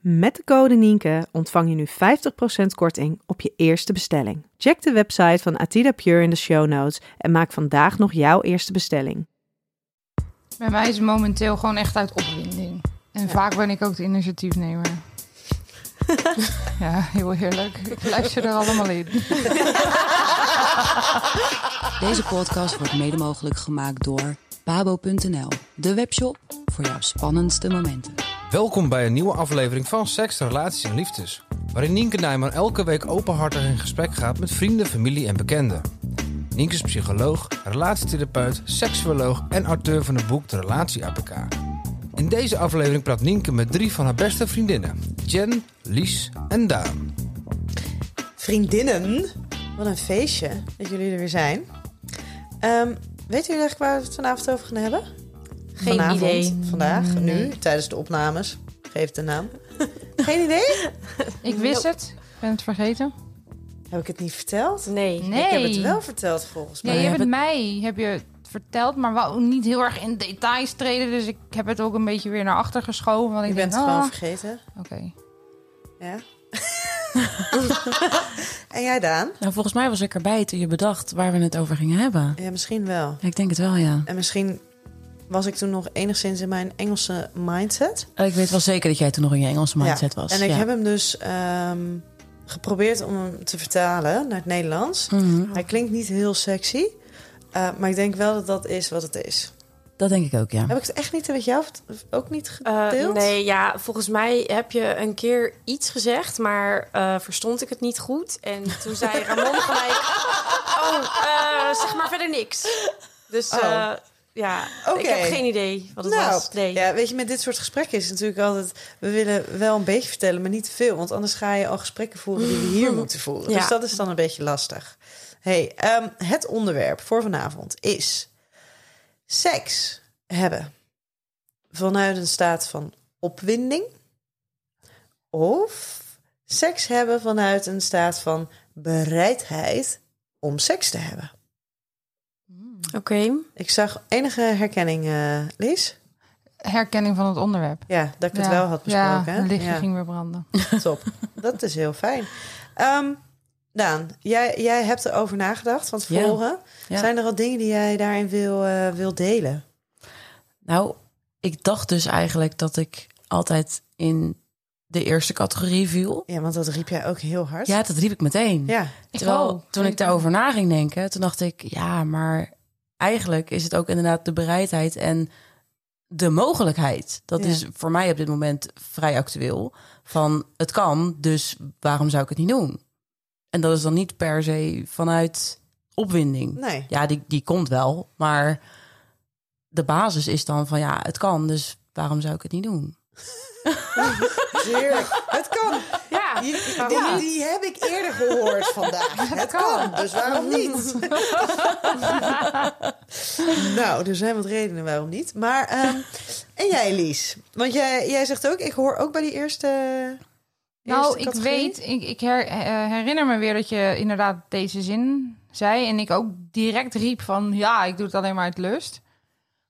Met de code Nienke ontvang je nu 50% korting op je eerste bestelling. Check de website van Atida Pure in de show notes en maak vandaag nog jouw eerste bestelling. Bij mij is het momenteel gewoon echt uit opwinding. En vaak ben ik ook de initiatiefnemer. ja, heel heerlijk. Ik luister er allemaal in. Deze podcast wordt mede mogelijk gemaakt door babo.nl, de webshop voor jouw spannendste momenten. Welkom bij een nieuwe aflevering van Seks, Relaties en Liefdes. Waarin Nienke Nijman elke week openhartig in gesprek gaat met vrienden, familie en bekenden. Nienke is psycholoog, relatietherapeut, seksuoloog en auteur van het boek De Relatie APK. In deze aflevering praat Nienke met drie van haar beste vriendinnen. Jen, Lies en Daan. Vriendinnen, wat een feestje dat jullie er weer zijn. Ehm weten jullie eigenlijk waar we het vanavond over gaan hebben? Geen Vanavond, idee. vandaag, Nee. nu, tijdens de opnames. Geef het een naam. Geen idee? Ik wist het. Ik ben het vergeten. Heb ik het niet verteld? Nee. Nee. Ik heb het wel verteld volgens mij. je hebt het mij heb je het verteld, maar wel niet heel erg in details treden. Dus ik heb het ook een beetje weer naar achter geschoven. Want ik Je denk, bent het gewoon ah, vergeten. Oké. Ja. en jij Daan? Nou, volgens mij was ik erbij toen je bedacht waar we het over gingen hebben. Ja, misschien wel. Ja, ik denk het wel, ja. En misschien was ik toen nog enigszins in mijn Engelse mindset. Oh, Ik weet wel zeker dat jij toen nog in je Engelse mindset Ja. was. En ik ja. heb hem dus ehm, geprobeerd om hem te vertalen naar het Nederlands. Mhm. Hij klinkt niet heel sexy. eh, maar ik denk wel dat dat is wat het is. Dat denk ik ook, ja. Heb ik het echt niet met jou ook niet Eh, gedeeld? nee, ja, volgens mij heb je een keer iets gezegd, maar eh, verstond ik het niet goed. En toen zei Ramon gelijk, oh, eh, zeg maar verder niks. Dus Oh. Ja, Oké. ik heb geen idee wat het nou, was. Nee. ja, weet je, met dit soort gesprekken is natuurlijk altijd... we willen wel een beetje vertellen, maar niet te veel. Want anders ga je al gesprekken voeren die we hier moeten voeren. Ja. Dus dat is dan een beetje lastig. hey, ehm, het onderwerp voor vanavond is... seks hebben vanuit een staat van opwinding... of seks hebben vanuit een staat van bereidheid om seks te hebben. Oké. Ik zag enige herkenning, eh Lies. Herkenning van het onderwerp. Ja, dat ik het wel had besproken. Ja, hè? het lichtje Ja, ging weer branden. top. Dat is heel fijn. Ehm, Daan, jij, jij hebt erover nagedacht van tevoren. Ja. Zijn er al dingen die jij daarin wil, eh, wil delen? Nou, ik dacht dus eigenlijk dat ik altijd in de eerste categorie viel. Ja, want dat riep jij ook heel hard. Ja, dat riep ik meteen. Ja, Ik Terwijl ook. toen ik daarover na ging denken, toen dacht ik, ja, maar eigenlijk is het ook inderdaad de bereidheid en de mogelijkheid. Dat Ja. is voor mij op dit moment vrij actueel. Van het kan, dus waarom zou ik het niet doen? En dat is dan niet per se vanuit opwinding. nee. Ja, die, die komt wel, maar de basis is dan van ja, het kan, dus waarom zou ik het niet doen? Heerlijk. Het kan. Ja, Die, waarom die, die heb ik eerder gehoord vandaag. Het kan, dus waarom niet? nou, er zijn wat redenen waarom niet. Maar, ehm, en jij, Lies? Want jij, jij zegt ook, ik hoor ook bij die eerste. Nou, ik weet, ik, ik her- eh, herinner me weer dat je inderdaad deze zin zei. En ik ook direct riep van, ja, ik doe het alleen maar uit lust.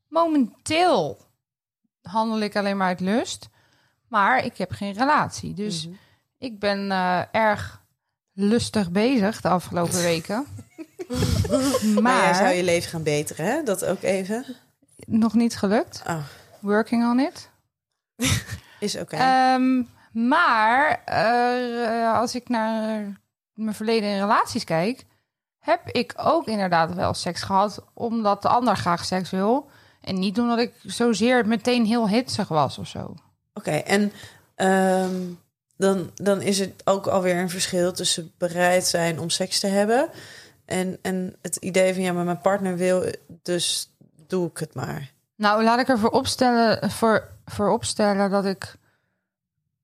Momenteel handel ik alleen maar uit lust. Maar ik heb geen relatie. Dus Mhm. Ik ben eh, erg lustig bezig de afgelopen weken. Maar, zou je leven gaan beteren, hè? Dat ook even. nog niet gelukt. Oh, Working on it. Is oké. Ehm, maar eh, als ik naar mijn verleden in relaties kijk, heb ik ook inderdaad wel seks gehad omdat de ander graag seks wil. En niet omdat ik zozeer meteen heel hitsig was of zo. Oké, en ehm, dan, dan is het ook alweer een verschil tussen bereid zijn om seks te hebben en, en het idee van ja, maar mijn partner wil, dus doe ik het maar. Nou, laat ik ervoor opstellen, voor, voor opstellen dat ik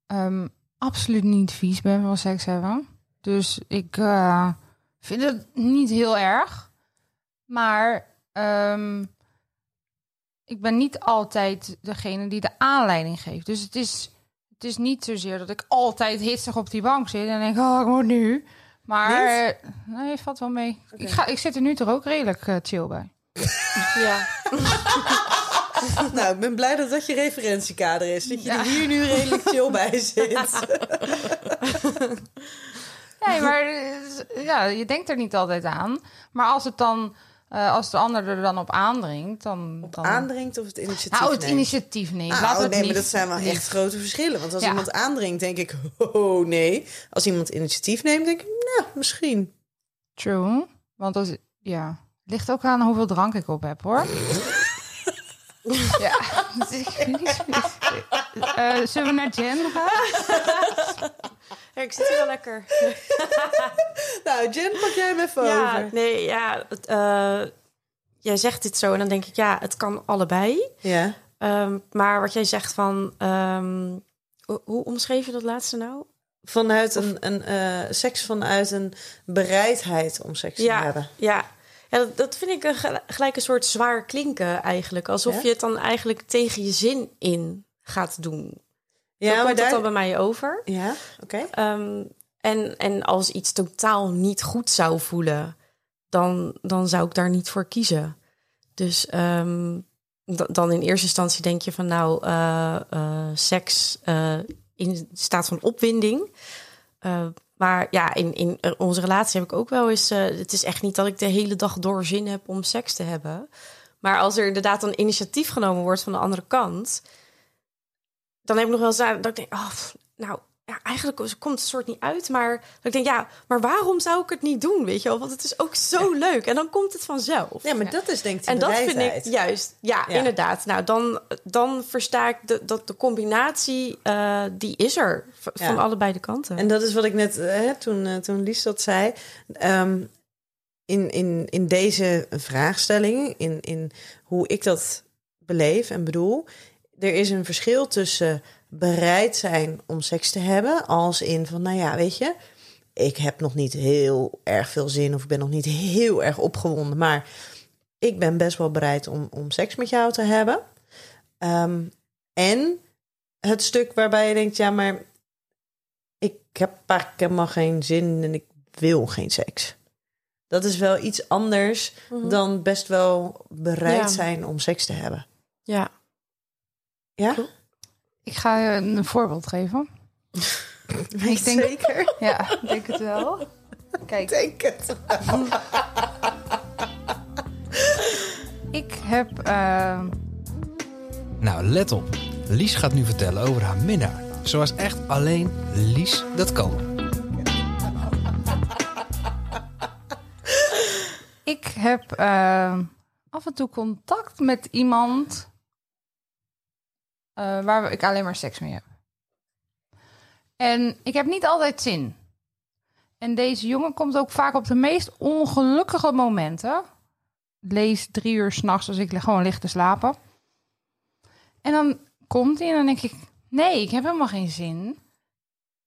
ehm, absoluut niet vies ben van seks hebben. Dus ik eh, vind het niet heel erg. Maar ehm, ik ben niet altijd degene die de aanleiding geeft. Dus het is, het is niet zozeer dat ik altijd hitsig op die bank zit en denk, oh, ik moet nu. Maar eh, nee, valt wel mee. Ik, ga, ik zit er nu toch ook redelijk eh, chill bij. Ja. nou, ik ben blij dat dat je referentiekader is. Dat je er hier nu redelijk chill bij zit. Nee, maar eh, ja, je denkt er niet altijd aan. Maar als het dan, eh, als de ander er dan op aandringt, dan. Op dan... aandringt of het initiatief Nou, het neemt? initiatief neemt. Ah, oh, het niet. maar dat zijn wel niet. echt grote verschillen. Want als Ja. iemand aandringt, denk ik, oh nee. Als iemand initiatief neemt, denk ik, nou, misschien. True. Want als, ja, ligt ook aan hoeveel drank ik op heb, hoor. ja. Eh, zullen we naar Jen gaan? Ja, ik zit hier wel lekker. Nou, Jen, pak jij hem even Ja, over. nee, ja. Het, eh, jij zegt dit zo en dan denk ik, ja, het kan allebei. Ja. Ehm, maar wat jij zegt van... ehm, hoe, hoe omschreef je dat laatste nou? Vanuit een, een eh, seks vanuit een bereidheid om seks Ja. te hebben. Ja, ja dat, dat vind ik een, gel- gelijk een soort zwaar klinken eigenlijk. Alsof Ja? je het dan eigenlijk tegen je zin in gaat doen. Ja, Zo maar komt daar... het dan bij mij over. Ja, oké. Ehm, en, en als iets totaal niet goed zou voelen, dan, dan zou ik daar niet voor kiezen. Dus ehm, da- dan in eerste instantie denk je van nou, eh, eh, seks eh, in staat van opwinding. Maar ja, in, in onze relatie heb ik ook wel eens. het is echt niet dat ik de hele dag door zin heb om seks te hebben. Maar als er inderdaad een initiatief genomen wordt van de andere kant, dan heb ik nog wel eens aan dat ik denk, oh, nou, ja, eigenlijk komt het soort niet uit. Maar dat ik denk, ja, maar waarom zou ik het niet doen, weet je wel? Want het is ook zo leuk en dan komt het vanzelf. Ja, maar dat is denk ik de En dat vind ik juist, ja, Ja. inderdaad. Nou, dan, dan versta ik de, dat de combinatie, eh, die is er van allebei de kanten. En dat is wat ik net, eh, hè, toen, eh, toen Lies dat zei. Ehm, in, in, in deze vraagstelling, in, in hoe ik dat beleef en bedoel. Er is een verschil tussen bereid zijn om seks te hebben, als in van, nou ja, weet je, ik heb nog niet heel erg veel zin of ik ben nog niet heel erg opgewonden, maar ik ben best wel bereid om, om seks met jou te hebben. Ehm, en het stuk waarbij je denkt, ja, maar ik heb eigenlijk helemaal geen zin en ik wil geen seks. Dat is wel iets anders dan best wel bereid Ja. zijn om seks te hebben. ja. Ja? Ik ga je een voorbeeld geven. Ik denk- zeker. Ja, ik denk het wel. Kijk, denk het. ik heb... eh, Nou, let op. Lies gaat nu vertellen over haar minnaar. Zoals echt alleen Lies dat kan. Ik heb eh, af en toe contact met iemand eh, waar ik alleen maar seks mee heb. En ik heb niet altijd zin. En deze jongen komt ook vaak op de meest ongelukkige momenten. Lees drie uur s'nachts als ik gewoon lig te slapen. En dan komt hij en dan denk ik... Nee, ik heb helemaal geen zin.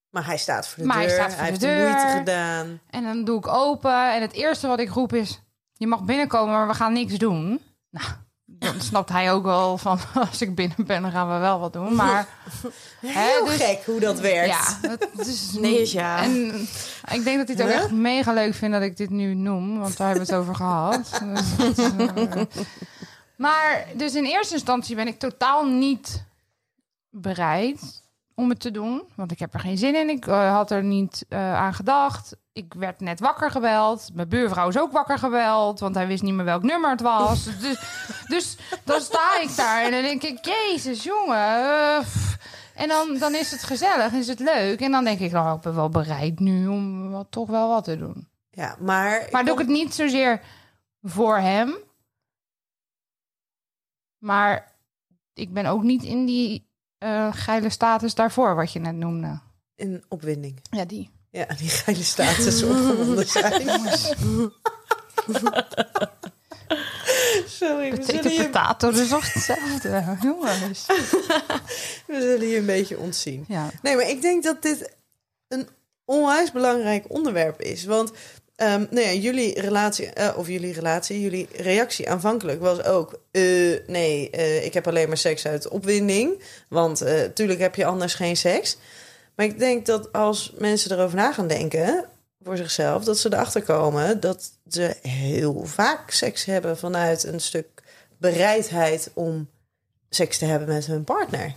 Maar hij staat voor de Maar hij deur. staat voor heeft de de moeite gedaan. En dan doe ik open. En het eerste wat ik roep is... Je mag binnenkomen, maar we gaan niks doen. Nou, dan snapt hij ook wel van... Als ik binnen ben, dan gaan we wel wat doen. Maar Heel dus- gek hoe dat werkt. ja, het is... Nee ja. En ik denk dat hij het ook Huh? echt mega leuk vindt dat ik dit nu noem. Want daar hebben we het over gehad. Dus, eh, maar dus in eerste instantie ben ik totaal niet bereid om het te doen. Want ik heb er geen zin in. Ik eh, had er niet eh, aan gedacht. Ik werd net wakker gebeld. Mijn buurvrouw is ook wakker gebeld, want hij wist niet meer welk nummer het was. dus, dus dan sta ik daar en dan denk ik, jezus jongen. en dan, dan is het gezellig, is het leuk. En dan denk ik, oh, ik ben wel bereid nu om wat, toch wel wat te doen. Ja, maar... Maar doe ik het niet zozeer voor hem. Maar ik ben ook niet in die eh, geile status daarvoor, wat je net noemde. In opwinding. Ja, die. Ja, die geile status opgewonden zijn. Sorry, we zullen, je, Interpretator is toch hetzelfde, jongens. we zullen je een beetje ontzien. Ja. Nee, maar ik denk dat dit een onwijs belangrijk onderwerp is. Want nou ja, jullie relatie, eh, of jullie relatie, jullie reactie aanvankelijk was ook... eh, nee, eh, ik heb alleen maar seks uit opwinding. Want tuurlijk heb je anders geen seks. Maar ik denk dat als mensen erover na gaan denken voor zichzelf... dat ze erachter komen dat ze heel vaak seks hebben... vanuit een stuk bereidheid om seks te hebben met hun partner.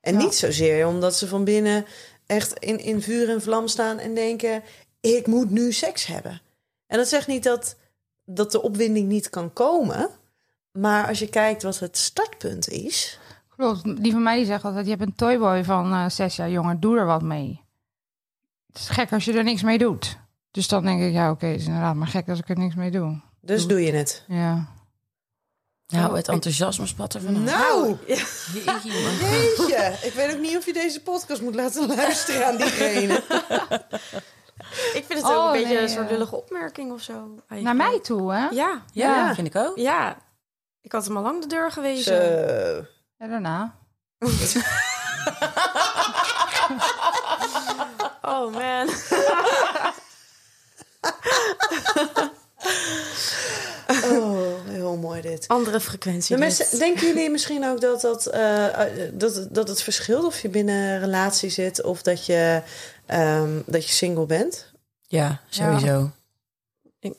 En niet zozeer omdat ze van binnen echt in, in vuur en vlam staan en denken: ik moet nu seks hebben. En dat zegt niet dat, dat de opwinding niet kan komen. Maar als je kijkt wat het startpunt is. Klopt. Die van mij die zegt altijd, je hebt een toyboy van eh, zes jaar, jongen, doe er wat mee. Het is gek als je er niks mee doet. Dus dan denk ik, ja oké, het is inderdaad maar gek als ik er niks mee doe. Dus doe je het. Ja. Nou, het enthousiasme spat er vanaf. Nou, jeetje. Ik weet ook niet of je deze podcast moet laten luisteren aan diegene. Ik vind het ook Oh, een beetje nee, een soort ja. lullige opmerking of zo. eigenlijk. Naar mij toe, hè? Ja, Ja, Ja. vind ik ook. ja. Ik had hem al lang de deur gewezen. Zo. En daarna. Oh man. Oh, heel mooi dit. Andere frequentie. Mensen, denken jullie misschien ook dat, dat, eh, eh, dat, dat het verschilt of je binnen een relatie zit of dat je, ehm, dat je single bent? Ja, sowieso.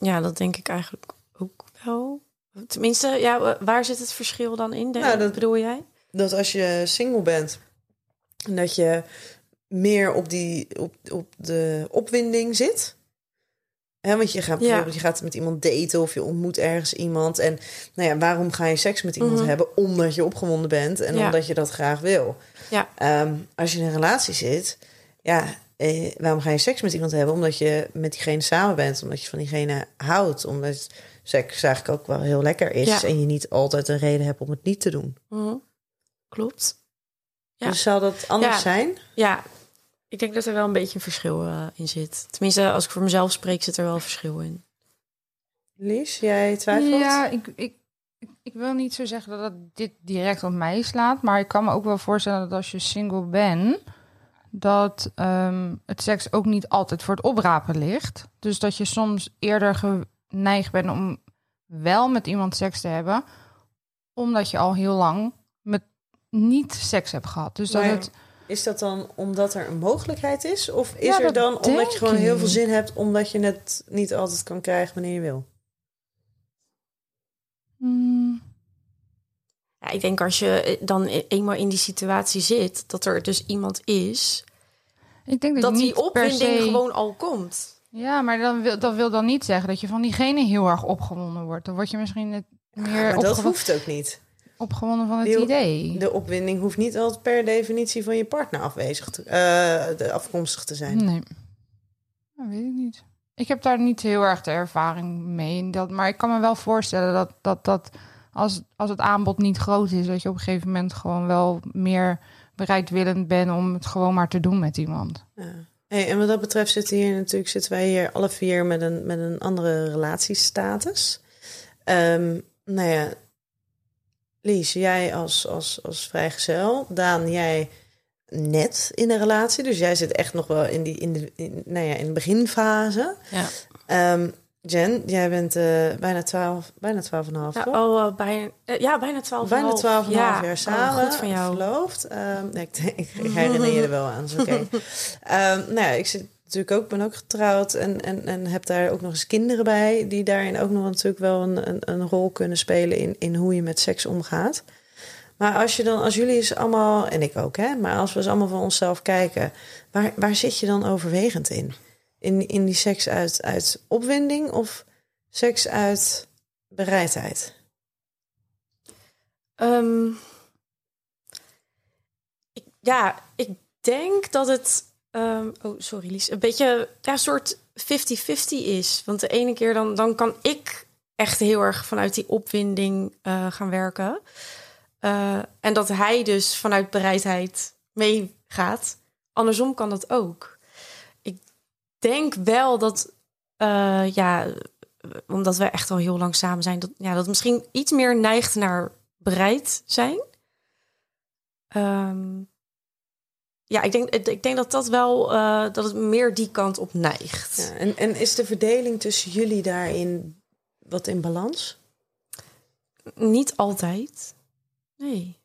Ja, dat denk ik eigenlijk ook wel. Tenminste, ja, waar zit het verschil dan in? Denk, Nou, dat- bedoel jij? Dat als je single bent, dat je meer op, die, op, op de opwinding zit. Hè, want je gaat, Ja. bijvoorbeeld, je gaat met iemand daten of je ontmoet ergens iemand. En nou ja, waarom ga je seks met iemand Mhm. hebben? Omdat je opgewonden bent en Ja. omdat je dat graag wil. Ja. Ehm, als je in een relatie zit, ja, eh, waarom ga je seks met iemand hebben? Omdat je met diegene samen bent, omdat je van diegene houdt. Omdat seks eigenlijk ook wel heel lekker is. En je niet altijd een reden hebt om het niet te doen. Mhm. Klopt. Ja. Dus zou dat anders Ja. zijn? Ja, ik denk dat er wel een beetje een verschil eh, in zit. Tenminste, als ik voor mezelf spreek, zit er wel een verschil in. Lies, jij twijfelt? Ja, ik, ik, ik, wil niet zo zeggen dat het dit direct op mij slaat. Maar ik kan me ook wel voorstellen dat als je single bent, dat ehm, het seks ook niet altijd voor het oprapen ligt. Dus dat je soms eerder geneigd bent om wel met iemand seks te hebben, omdat je al heel lang niet seks hebt gehad. Dus dat Maar het. Is dat dan omdat er een mogelijkheid is? Of is Ja, er dat dan omdat je gewoon heel veel zin hebt... omdat je het niet altijd kan krijgen wanneer je wil? Hmm, Ja, ik denk als je eh, dan e- eenmaal in die situatie zit, dat er dus iemand is, ik denk dat, dat die opwinding se- gewoon al komt. Ja, maar dan wil, dat wil dan niet zeggen dat je van diegene heel erg opgewonden wordt. Dan word je misschien net meer maar dat opgewo- hoeft ook niet. Opgewonden van het Die- idee. De opwinding hoeft niet altijd per definitie van je partner afwezig te, eh, de afkomstig te zijn. Nee, dat weet ik niet. Ik heb daar niet heel erg de ervaring mee. Dat, maar ik kan me wel voorstellen dat, dat, dat als, als het aanbod niet groot is, dat je op een gegeven moment gewoon wel meer bereidwillend bent om het gewoon maar te doen met iemand. Ja. Hey, en wat dat betreft zitten hier natuurlijk zitten wij hier alle vier met een, met een andere relatiestatus. Ehm nou ja, Lies, jij als, als, als vrijgezel. Daan, jij net in een relatie. Dus jij zit echt nog wel in, die, in, de, in, nou ja, in de beginfase. Ja. Ehm, Jen, jij bent eh, bijna 12, bijna 12,5 Ja, toch? oh, eh, bijna, eh, ja, bijna 12 Bijna 12,5 ja. jaar samen. Oh, goed van jou. Verloofd. Ehm, nee, ik, ik, ik herinner je er wel aan. is Oké. Ehm, nou ja, ik zit natuurlijk ook, ben ook getrouwd en, en, en heb daar ook nog eens kinderen bij. Die daarin ook nog natuurlijk wel een, een, rol kunnen spelen in, in hoe je met seks omgaat. Maar als je dan, als jullie eens allemaal, en ik ook hè, maar als we eens allemaal van onszelf kijken, waar, waar zit je dan overwegend in? In, in die seks uit, uit opwinding of seks uit bereidheid? Ehm, ik, ja, ik denk dat het. Ehm, oh, sorry, Lies. Een beetje ja, een soort 50-50 is. Want de ene keer dan, dan kan ik echt heel erg vanuit die opwinding eh, gaan werken. Eh, en dat hij dus vanuit bereidheid meegaat. Andersom kan dat ook. Ik denk wel dat, eh, ja, omdat we echt al heel lang samen zijn, dat, ja, dat misschien iets meer neigt naar bereid zijn. Ehm, ja, ik denk, ik denk dat dat wel eh, dat het meer die kant op neigt. Ja, en, en is de verdeling tussen jullie daarin wat in balans? Niet altijd. Nee.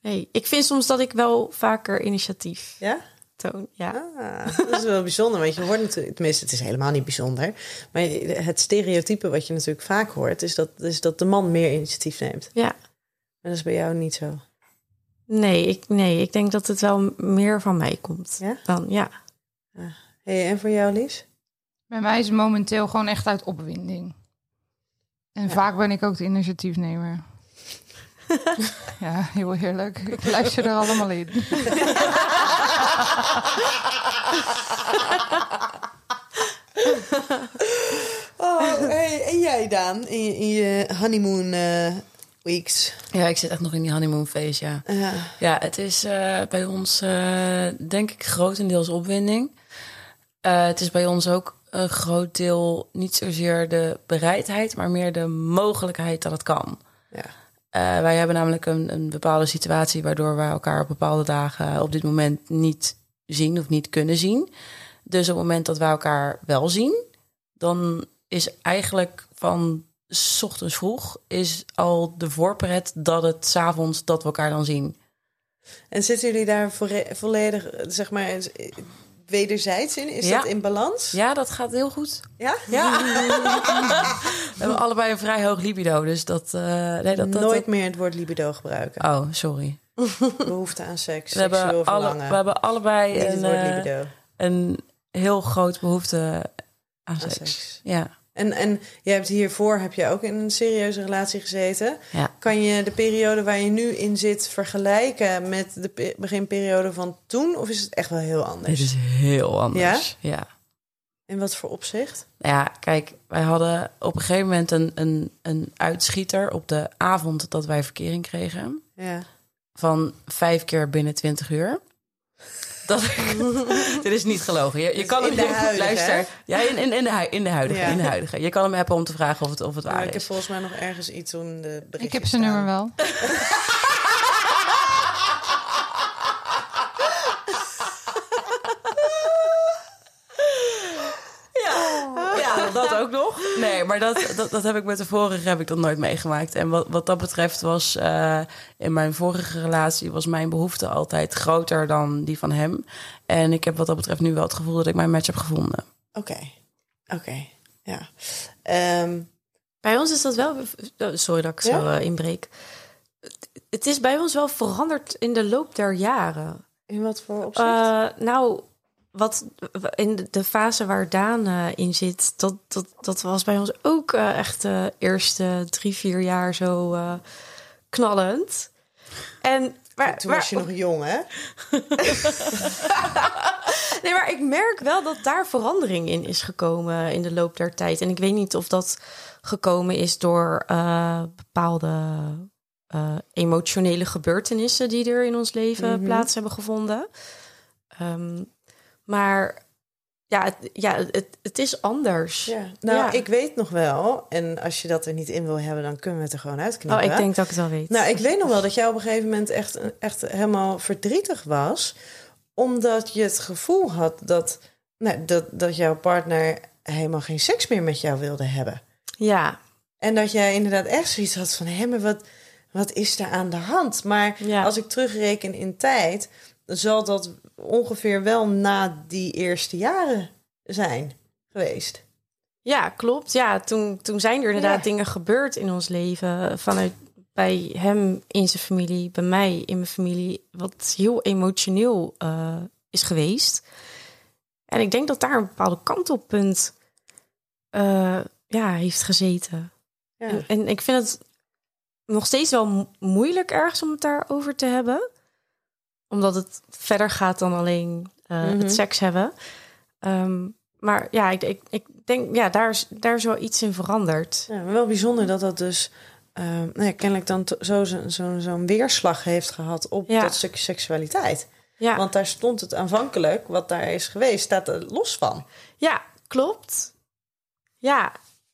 Nee, ik vind soms dat ik wel vaker initiatief Ja? toon. Ja. Ah, dat is wel bijzonder, want je hoort natuurlijk, tenminste, het is helemaal niet bijzonder. Maar het stereotype wat je natuurlijk vaak hoort, is dat, is dat de man meer initiatief neemt. Ja. En dat is bij jou niet zo. Nee, ik, nee, ik denk dat het wel meer van mij komt. Ja? Dan, ja. Hey, en voor jou, Lies? Bij mij is het momenteel gewoon echt uit opwinding. En vaak ben ik ook de initiatiefnemer. ja, heel heerlijk. Ik luister er allemaal in. Oh, hey, en jij, Daan, in je, in je honeymoon eh, weeks? Ja, ik zit echt nog in die honeymoon phase, ja. Ja. Ja, het is eh, bij ons eh, denk ik grotendeels opwinding. Eh, het is bij ons ook een groot deel niet zozeer de bereidheid, maar meer de mogelijkheid dat het kan. Ja. Wij hebben namelijk een, een bepaalde situatie waardoor wij elkaar op bepaalde dagen op dit moment niet zien of niet kunnen zien. Dus op het moment dat wij elkaar wel zien, dan is eigenlijk van 's ochtends vroeg is al de voorpret dat het 's avonds dat we elkaar dan zien. En zitten jullie daar volle- volledig, zeg maar, eh, wederzijds in? Is Ja. dat in balans? Ja, dat gaat heel goed. Ja? Ja. we hebben allebei een vrij hoog libido, dus dat... eh, nee, dat, dat, Nooit dat- meer het woord libido gebruiken. Oh, sorry. Behoefte aan seks, We hebben, alle, we hebben allebei een, eh, een heel groot behoefte aan Aan seks. seks. Ja. En, en je hebt hiervoor heb je ook in een serieuze relatie gezeten. Ja. Kan je de periode waar je nu in zit vergelijken met de pe- beginperiode van toen? Of is het echt wel heel anders? Dit is heel anders. Ja? In wat voor opzicht? Ja, kijk, wij hadden op een gegeven moment een, een, een uitschieter op de avond dat wij verkering kregen. Ja. Van vijf keer binnen 20 uur. Dat, dit is niet gelogen. Je, je kan in hem de huidige, luister. Ja, in, in, in, de, in de huidige. Ja. In de huidige. Je kan hem hebben om te vragen of het, of het Maar waar ik heb is. volgens mij nog ergens iets in de Ik heb zijn nummer wel. Ja, dat ook nog. Nee, maar dat, dat, dat heb ik met de vorige heb ik dat nooit meegemaakt. En wat, wat dat betreft was eh, in mijn vorige relatie was mijn behoefte altijd groter dan die van hem. En ik heb wat dat betreft nu wel het gevoel dat ik mijn match heb gevonden. Oké, oké, ja. Ehm, Bij ons is dat wel. oh, Sorry dat ik zo Ja? eh, inbreek. Het- Het is bij ons wel veranderd in de loop der jaren. in wat voor opzicht? Eh, nou, wat in de- fase waar Daan eh, in zit, dat, dat, dat was bij ons ook eh, echt de eerste drie, vier jaar zo eh, knallend. En maar, toen maar- was je nog jong, hè? Nee, maar ik merk wel dat daar verandering in is gekomen in de loop der tijd. En ik weet niet of dat gekomen is door bepaalde emotionele gebeurtenissen die er in ons leven Mhm. plaats hebben gevonden. Ehm, maar ja, het, ja het, het is anders. Ja. Nou, Ja. ik weet nog wel, en als je dat er niet in wil hebben, dan kunnen we het er gewoon Oh, uitknippen. ik denk dat ik het wel weet. Nou, ik weet nog wel dat jij op een gegeven moment echt, echt helemaal verdrietig was. Omdat je het gevoel had dat, nou, dat, dat jouw partner helemaal geen seks meer met jou wilde hebben. Ja, En dat jij inderdaad echt zoiets had van... hé, maar wat, wat is er aan de hand? Maar Ja. als ik terugreken in tijd... zal dat ongeveer wel na die eerste jaren zijn geweest. Ja, klopt. Ja, toen, toen zijn er inderdaad Ja. dingen gebeurd in ons leven. Vanuit bij hem in zijn familie, bij mij in mijn familie. Wat heel emotioneel eh, is geweest. En ik denk dat daar een bepaalde kantelpunt eh, ja, heeft gezeten. Ja. En, en ik vind het nog steeds wel mo- moeilijk ergens om het daarover te hebben. Omdat het verder gaat dan alleen eh, Mhm. het seks hebben. Ehm, maar ja, ik, ik, ik denk, ja, daar is, daar is wel iets in veranderd. Ja, wel bijzonder dat dat dus nou ja, kennelijk dan zo zo'n zo, zo'n weerslag heeft gehad op Ja. dat stukje seksualiteit. Ja, Want daar stond het aanvankelijk, wat daar is geweest, staat er los van. ja klopt. Ja,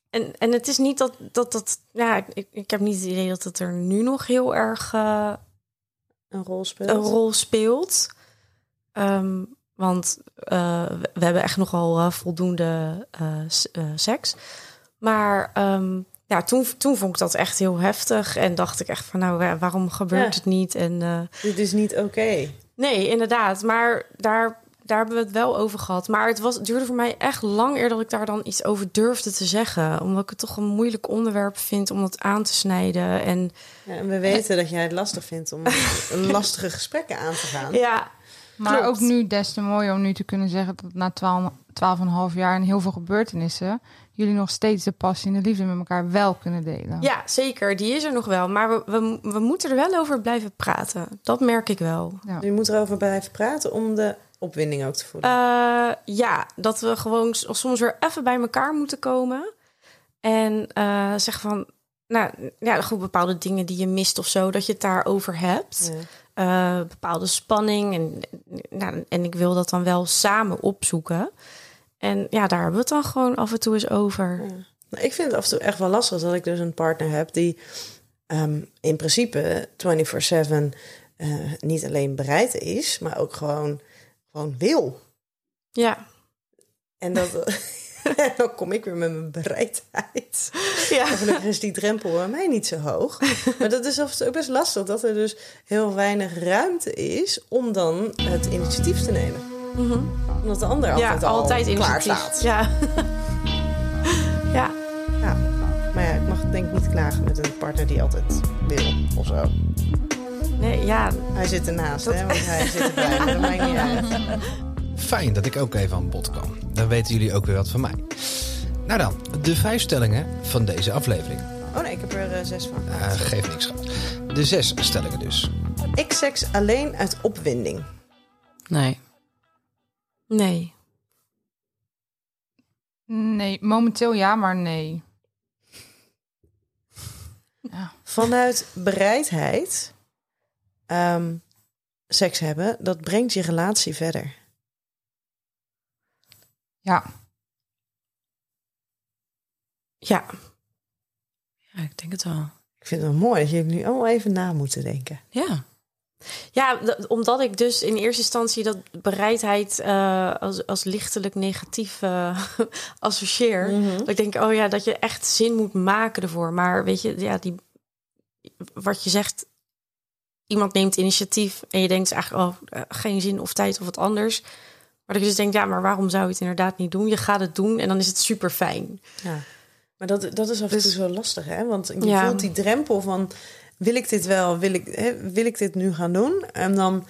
en, en het is niet dat dat... dat ja, ik, ik heb niet het idee dat het er nu nog heel erg... eh, Een rol speelt. een rol speelt. Ehm, want eh, we, hebben echt nogal eh, voldoende eh, seks. Maar ehm, ja, toen, toen vond ik dat echt heel heftig. En dacht ik echt van, nou, waarom gebeurt Ja. het niet? En Dit is niet oké. nee, inderdaad. Maar daar, daar hebben we het wel over gehad. Maar het, was, het duurde voor mij echt lang eer dat ik daar dan iets over durfde te zeggen. Omdat ik het toch een moeilijk onderwerp vind om dat aan te snijden. En Ja, en we weten dat jij het lastig vindt om lastige gesprekken aan te gaan. ja, Maar Klopt. ook nu des te mooier om nu te kunnen zeggen dat na 12 12,5 jaar en heel veel gebeurtenissen, jullie nog steeds de passie en de liefde met elkaar wel kunnen delen. Ja, zeker. Die is er nog wel. Maar we, we, we moeten er wel over blijven praten. Dat merk ik wel. Je moet erover blijven praten om de opwinding ook te voelen. Eh, ja, dat we gewoon soms weer even bij elkaar moeten komen. En eh zeggen van, nou ja, goed, bepaalde dingen die je mist of zo, dat je het daarover hebt. Ja. Eh, bepaalde spanning. En, nou, en ik wil dat dan wel samen opzoeken. En ja, daar hebben we het dan gewoon af en toe eens over. Nou, ik vind het af en toe echt wel lastig dat ik dus een partner heb die ehm, in principe 24/7 eh, niet alleen bereid is, maar ook gewoon, gewoon wil. Ja, En dat, dan kom ik weer met mijn bereidheid. ja. En gelukkig is die drempel bij mij niet zo hoog. Maar dat is ook best lastig dat er dus heel weinig ruimte is om dan het initiatief te nemen. Mhm. Omdat de ander altijd, ja, al altijd klaar staat. Ja. ja. Ja. Maar ja, ik mag denk ik niet klagen met een partner die altijd wil of zo. Nee, ja, Hij zit ernaast, hè? Want hij zit erbij, maar dat maakt niet uit. Fijn dat ik ook even aan bod kan. Dan weten jullie ook weer wat van mij. Nou dan, de vijf stellingen van deze aflevering. Oh nee, ik heb er eh, zes van. Eh, geeft niks, schat. De zes stellingen dus. Ik seks alleen uit opwinding. Nee. nee. Nee, momenteel ja, maar nee. Ja. Vanuit bereidheid ehm, seks hebben, dat brengt je relatie verder. ja. Ja. Ja, ik denk het wel. Ik vind het wel mooi dat jullie nu allemaal even na moeten denken. Ja. Ja, omdat ik dus in eerste instantie dat bereidheid eh, als, als lichtelijk negatief eh, associeer. Dat ik denk, oh ja, dat je echt zin moet maken ervoor. Maar weet je, ja, die, wat je zegt, iemand neemt initiatief en je denkt eigenlijk, oh, eh, geen zin of tijd of wat anders. Maar dat je dus denkt, ja, maar waarom zou je het inderdaad niet doen? Je gaat het doen en dan is het super fijn. Ja. Maar dat, dat is af en toe zo lastig, hè? Want je Ja. voelt die drempel van... wil ik dit wel, wil ik, hè, wil ik dit nu gaan doen? En dan,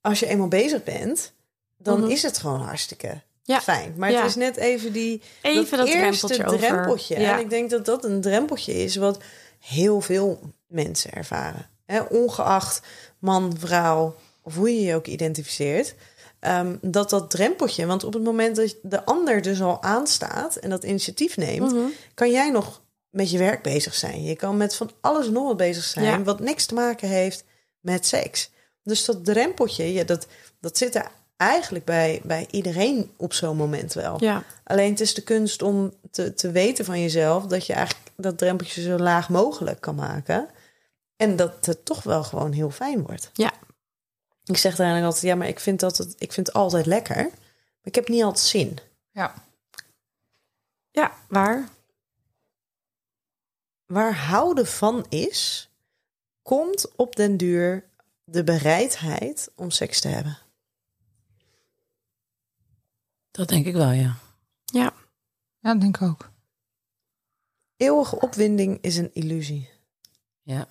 als je eenmaal bezig bent... dan Mhm. is het gewoon hartstikke Ja. fijn. Maar Ja. het is net even die... Even dat, eerste drempeltje over. drempeltje. Ja. En ik denk dat dat een drempeltje is... wat heel veel mensen ervaren. Hè? Ongeacht man, vrouw... of hoe je je ook identificeert... Ehm, dat dat drempeltje, want op het moment dat de ander dus al aanstaat en dat initiatief neemt, Mhm. kan jij nog met je werk bezig zijn. Je kan met van alles nog wat bezig zijn, Ja. wat niks te maken heeft met seks. Dus dat drempeltje, ja, dat, dat zit er eigenlijk bij, bij iedereen op zo'n moment wel. Ja. Alleen het is de kunst om te, te weten van jezelf dat je eigenlijk dat drempeltje zo laag mogelijk kan maken. En dat het toch wel gewoon heel fijn wordt. Ja. Ik zeg dan eigenlijk altijd, ja, maar ik vind, dat het, ik vind het altijd lekker. Maar ik heb niet altijd zin. Ja. Ja, waar? Waar houden van is, komt op den duur de bereidheid om seks te hebben. Dat denk ik wel, ja. Ja. Ja, dat denk ik ook. Eeuwige opwinding is een illusie. Ja.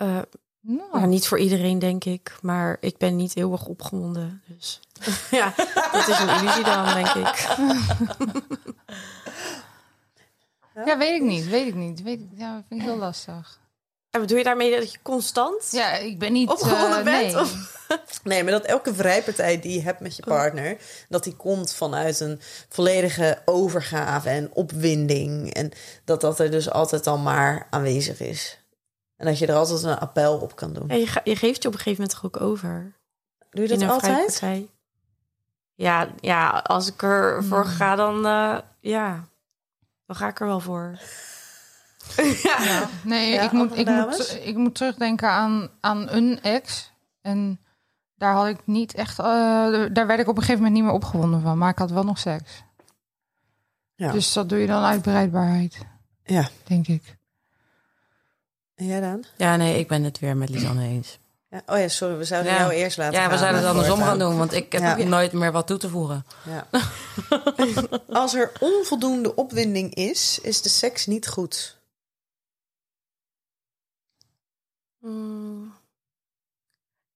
Eh, Nou, Ja, niet voor iedereen, denk ik. Maar ik ben niet heel erg opgewonden. Dus ja, dat is een illusie dan, denk ik. ja, weet ik niet. Weet ik niet. Weet ik, ja, dat vind ik heel lastig. En bedoel je daarmee dat je constant... Ja, ik ben niet... Opgewonden eh, bent, nee. of- Nee, maar dat elke vrijpartij die je hebt met je partner, dat die komt vanuit een volledige overgave en opwinding. En dat dat er dus altijd al maar aanwezig is. En dat je er altijd een appel op kan doen. Ja, je, ga- je geeft je op een gegeven moment toch ook over? Doe je dat altijd? Ja, ja, als ik ervoor Hmm. ga, dan eh, ja, dan ga ik er wel voor. ja. Ja, nee, Ja, ik, moet, ik, dames? moet, ik moet terugdenken aan, aan een ex. En daar had ik niet echt... eh, daar werd ik op een gegeven moment niet meer opgewonden van. Maar ik had wel nog seks. Ja. Dus dat doe je dan uit bereidbaarheid, Ja. denk ik. En jij dan? Ja, nee, ik ben het weer met Lisanne eens. Ja. Oh ja, sorry, we zouden Ja. jou eerst laten Ja, gaan. we zouden het andersom gaan doen, want ik heb Ja. nooit meer wat toe te voegen. Ja. Als er onvoldoende opwinding is, is de seks niet goed. Mm,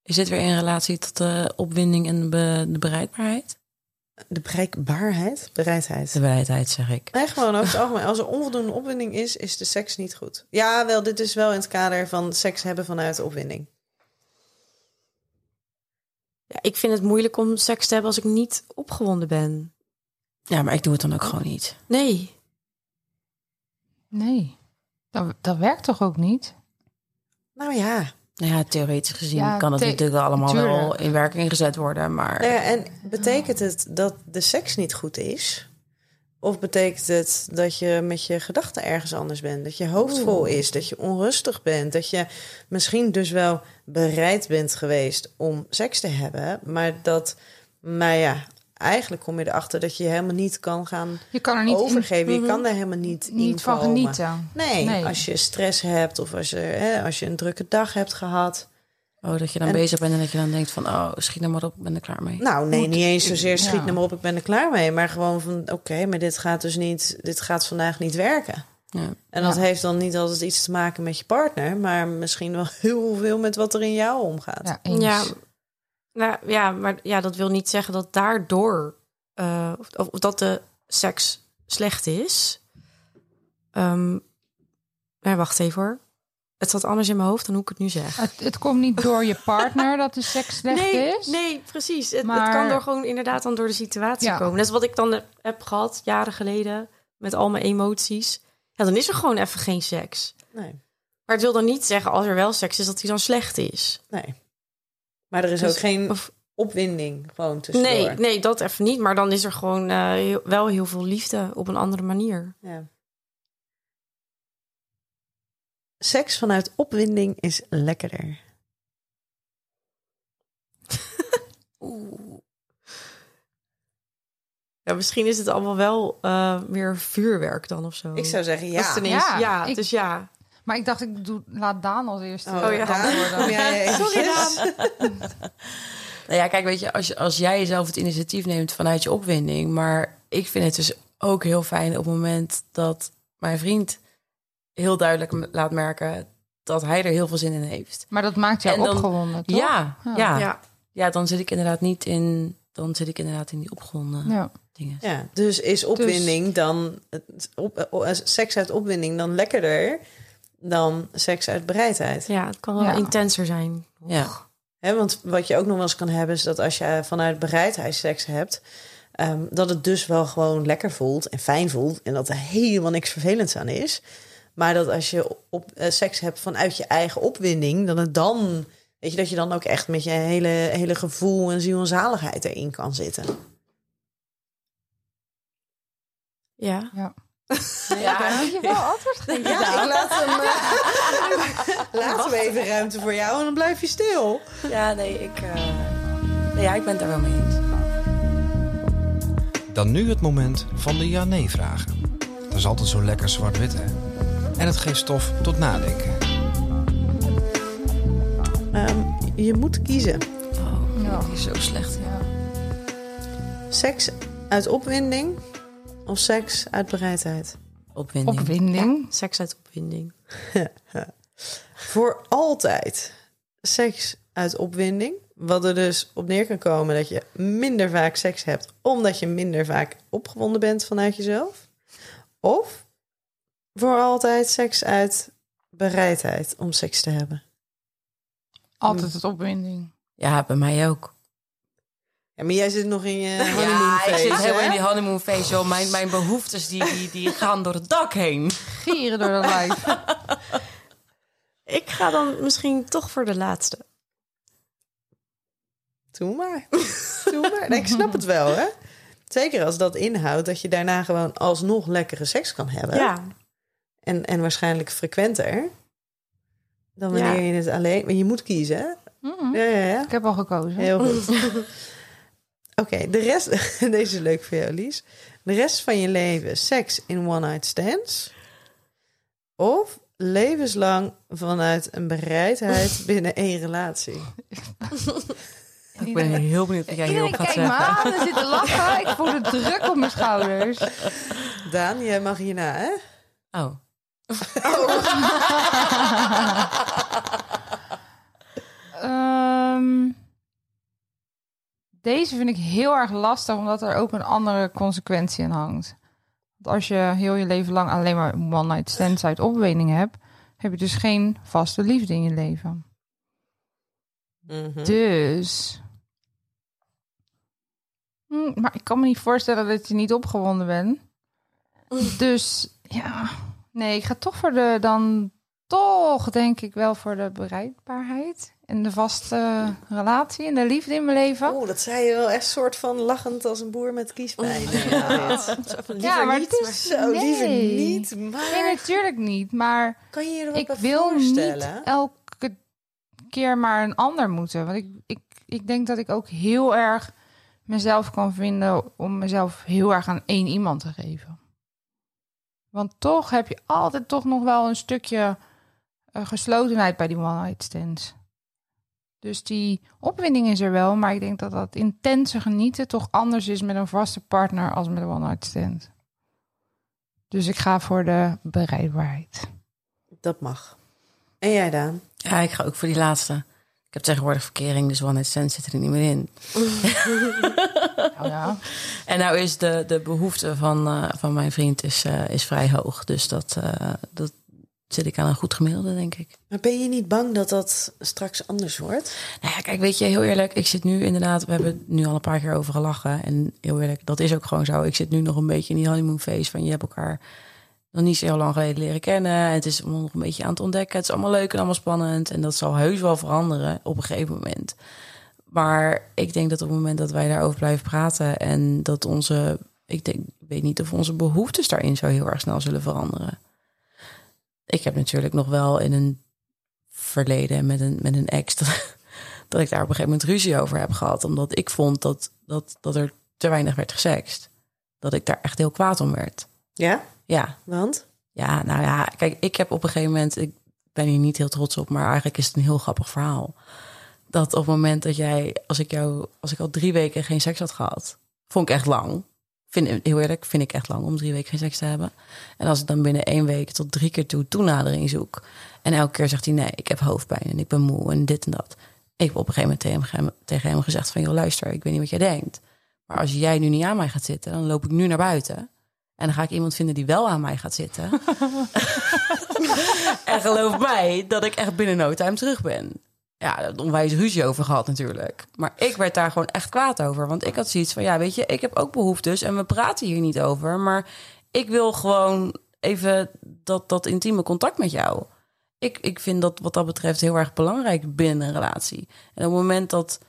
Is dit weer in relatie tot de opwinding en de, be- de bereidbaarheid? De bereikbaarheid, bereidheid. De bereidheid, zeg ik. Nee, gewoon over het algemeen. Als er onvoldoende opwinding is, is de seks niet goed. Ja, wel, dit is wel in het kader van seks hebben vanuit opwinding. ja, ik vind het moeilijk om seks te hebben als ik niet opgewonden ben. Ja, maar ik doe het dan ook gewoon niet. Nee. Nee. Dat, dat werkt toch ook niet? Nou ja. Nou ja, theoretisch gezien Ja, kan het natuurlijk allemaal wel in werking gezet worden, maar... Nou ja. En betekent het dat de seks niet goed is? Of betekent het dat je met je gedachten ergens anders bent? Dat je hoofd vol is, dat je onrustig bent, dat je misschien dus wel bereid bent geweest om seks te hebben, maar dat, nou ja, eigenlijk kom je erachter dat je helemaal niet kan gaan Je kan er niet, in- overgeven. Je kan daar helemaal niet, in niet van komen. genieten. Nee, Nee. als je stress hebt of als je, hè, als je een drukke dag hebt gehad. Oh, dat je dan En- bezig bent en dat je dan denkt van... oh, schiet nou maar op, ik ben er klaar mee. Nou, nee, niet eens zozeer schiet Ja. nou maar op, ik ben er klaar mee. Maar gewoon van, oké, maar dit gaat dus niet, dit gaat vandaag niet werken. Ja. En dat Ja. heeft dan niet altijd iets te maken met je partner, maar misschien wel heel veel met wat er in jou omgaat. Ja, eens. Nou, ja, maar ja, dat wil niet zeggen dat daardoor... eh, of, of dat de seks slecht is. Ehm nee, wacht even hoor. Het zat anders in mijn hoofd dan hoe ik het nu zeg. Het, het komt niet door je partner dat de seks slecht nee, is. Nee, precies. Het, kan door gewoon inderdaad dan door de situatie Ja. komen. Dat is wat ik dan heb- heb gehad jaren geleden met al mijn emoties. Ja, dan is er gewoon even geen seks. Nee, Maar het wil dan niet zeggen als er wel seks is dat die dan slecht is. nee. Maar er is Dus- ook geen Of, opwinding gewoon tussendoor. nee, nee, dat even niet. Maar dan is er gewoon eh, heel- wel heel veel liefde op een andere manier. Ja. Seks vanuit opwinding is lekkerder. Oeh. Ja, misschien is het allemaal wel eh, meer vuurwerk dan of zo. Ik zou zeggen ja. ineens- Ja, ja, ik- dus ja. Maar ik dacht, ik doe, laat Daan als eerste Oh, ja. Daan, jij eventjes? Sorry, Daan. Nou ja, kijk, weet je, als, je, als jij zelf het initiatief neemt vanuit je opwinding... maar ik vind het dus ook heel fijn op het moment dat mijn vriend... heel duidelijk laat merken dat hij er heel veel zin in heeft. Maar dat maakt jou En dan- opgewonden, toch? Ja, ja, ja. ja. Ja, dan zit ik inderdaad niet in... dan zit ik inderdaad in die opgewonden Ja. dingen. Ja, dus is opwinding dan op, eh, seks uit opwinding dan lekkerder dan seks uit bereidheid? Ja, het kan wel Ja. intenser zijn. Ja. Hè, want wat je ook nog wel eens kan hebben is dat als je vanuit bereidheid seks hebt, ehm, dat het dus wel gewoon lekker voelt en fijn voelt en dat er helemaal niks vervelends aan is. Maar dat als je op, eh, seks hebt vanuit je eigen opwinding, dat het dan, weet je, dat je dan ook echt met je hele, hele gevoel en ziel en zaligheid erin kan zitten. Ja. Ja. Ja. Moet je wel antwoord geven. Ja, ik laat hem. eh, laten we even ruimte voor jou en dan blijf je stil. Ja, nee, ik, eh, nee, ja, ik ben het daar wel mee eens. Dan nu het moment van de ja-nee-vragen. Dat is altijd zo lekker zwart-wit, hè? En het geeft stof tot nadenken. Ehm, je moet kiezen. Oh, Ja. die is zo slecht. Ja. Seks uit opwinding of seks uit bereidheid? Opwinding. Opwinding. Seks uit opwinding. Voor altijd seks uit opwinding. Wat er dus op neer kan komen dat je minder vaak seks hebt, omdat je minder vaak opgewonden bent vanuit jezelf. Of voor altijd seks uit bereidheid om seks te hebben. Altijd het opwinding. Ja, bij mij ook. Ja, maar jij zit nog in je Ja, honeymoon ik zit helemaal in die honeymoon phase. joh. Mijn, mijn behoeftes die, die, die gaan door het dak heen. Gieren door dat lijf. Ik ga dan misschien toch voor de laatste. Doe maar. Doe maar. Nee, ik snap het wel, hè? Zeker als dat inhoudt dat je daarna gewoon alsnog lekkere seks kan hebben. Ja, En, en waarschijnlijk frequenter dan wanneer Ja. je het alleen... Maar je moet kiezen, hè? Mhm. Ja, ja, ja. Ik heb al gekozen. Heel goed. Oké, de rest... Deze is leuk voor jou, Lies. De rest van je leven seks in one-night stands. Of levenslang vanuit een bereidheid binnen één relatie. Ik ben heel benieuwd wat jij hierop gaat kijkt me zeggen. aan en zit te lachen. Ik voel de druk op mijn schouders. Daan, jij mag hierna, hè? Oh. Ehm, deze vind ik heel erg lastig, omdat er ook een andere consequentie aan hangt. Want als je heel je leven lang alleen maar one-night stands uit opwinding hebt, heb je dus geen vaste liefde in je leven. Mhm. Dus. Hm, maar ik kan me niet voorstellen dat je niet opgewonden bent. Dus ja. Nee, ik ga toch voor de. Dan toch denk ik wel voor de bereidbaarheid. En de vaste relatie en de liefde in mijn leven. Oeh, dat zei je wel echt soort van lachend als een boer met kiespijn. Ja, dit. ja, maar het is. Zo, liever nee. niet. Maar Nee, natuurlijk niet. Maar kan je je er wat ik wil niet elke keer maar een ander moeten. Want ik, ik, ik denk dat ik ook heel erg mezelf kan vinden om mezelf heel erg aan één iemand te geven. Want toch heb je altijd toch nog wel een stukje eh, geslotenheid bij die one-night stands. Dus die opwinding is er wel, maar ik denk dat dat intense genieten toch anders is met een vaste partner als met een one-night stand. Dus ik ga voor de bereidbaarheid. Dat mag. En jij, Daan? Ja, ik ga ook voor die laatste. Ik heb tegenwoordig verkering, dus one night stand zit er niet meer in. Nou ja. En nou is de, de behoefte van, eh, van mijn vriend is, eh, is vrij hoog. Dus dat, eh, dat zit ik aan een goed gemiddelde, denk ik. Maar ben je niet bang dat dat straks anders wordt? Nou ja, kijk, weet je, heel eerlijk, ik zit nu inderdaad, we hebben het nu al een paar keer over gelachen. En heel eerlijk, dat is ook gewoon zo. Ik zit nu nog een beetje in die honeymoon phase van je hebt elkaar nog niet zo heel lang geleden leren kennen. Het is allemaal nog een beetje aan het ontdekken. Het is allemaal leuk en allemaal spannend. En dat zal heus wel veranderen op een gegeven moment. Maar ik denk dat op het moment dat wij daarover blijven praten en dat onze, ik denk, ik weet niet of onze behoeftes daarin zo heel erg snel zullen veranderen. Ik heb natuurlijk nog wel in een verleden met een, met een ex dat, dat ik daar op een gegeven moment ruzie over heb gehad. Omdat ik vond dat, dat, dat er te weinig werd gesext. Dat ik daar echt heel kwaad om werd. Ja? Ja, Want? ja, nou ja, kijk, ik heb op een gegeven moment, ik ben hier niet heel trots op, maar eigenlijk is het een heel grappig verhaal. Dat op het moment dat jij, als ik jou, als ik al drie weken geen seks had gehad, vond ik echt lang. Vind, heel eerlijk, vind ik echt lang om drie weken geen seks te hebben. En als ik dan binnen één week tot drie keer toe toenadering zoek. En elke keer zegt hij nee, ik heb hoofdpijn en ik ben moe en dit en dat. Ik heb op een gegeven moment tegen hem, tegen hem gezegd van, joh luister, ik weet niet wat jij denkt. Maar als jij nu niet aan mij gaat zitten, dan loop ik nu naar buiten. En dan ga ik iemand vinden die wel aan mij gaat zitten. en geloof mij dat ik echt binnen no time terug ben. Ja, ik onwijs ruzie over gehad natuurlijk. Maar ik werd daar gewoon echt kwaad over. Want ik had zoiets van, ja, weet je, ik heb ook behoeftes. En we praten hier niet over. Maar ik wil gewoon even dat, dat intieme contact met jou. Ik, ik vind dat wat dat betreft heel erg belangrijk binnen een relatie. En op het moment dat,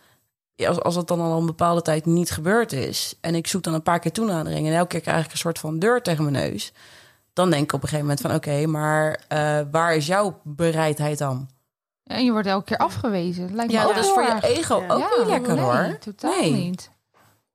als, als het dan al een bepaalde tijd niet gebeurd is... en ik zoek dan een paar keer toenadering... en elke keer krijg ik een soort van deur tegen mijn neus... dan denk ik op een gegeven moment van... oké, maar eh, waar is jouw bereidheid dan? En je wordt elke keer afgewezen. Lijkt me Ja, ook dat is voor je ego ook Ja, niet lekker nee, hoor. totaal Nee. niet.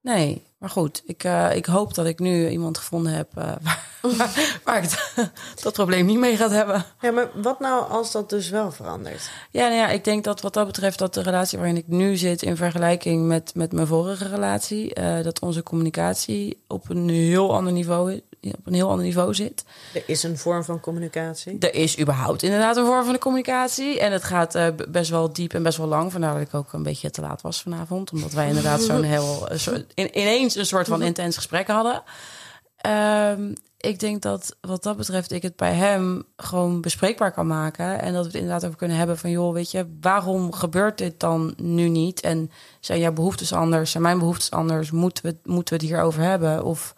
Nee, maar goed. Ik, eh, ik hoop dat ik nu iemand gevonden heb... eh, waar, waar ik het- dat probleem niet mee gaat hebben. Ja, maar wat nou als dat dus wel verandert? Ja, nou ja, ik denk dat wat dat betreft dat de relatie waarin ik nu zit in vergelijking met, met mijn vorige relatie, eh, dat onze communicatie op een heel ander niveau op een heel ander niveau zit. Er is een vorm van communicatie. Er is überhaupt inderdaad een vorm van de communicatie. En het gaat best wel diep en best wel lang. Vandaar dat ik ook een beetje te laat was vanavond. Omdat wij inderdaad zo'n heel... soort- in, ineens een soort van intens gesprek hadden. Ehm, ik denk dat wat dat betreft ik het bij hem gewoon bespreekbaar kan maken. En dat we het inderdaad over kunnen hebben van... joh, weet je, waarom gebeurt dit dan nu niet? En zijn jouw behoeftes anders? Zijn mijn behoeftes anders? Moeten we, moeten we het hierover hebben? Of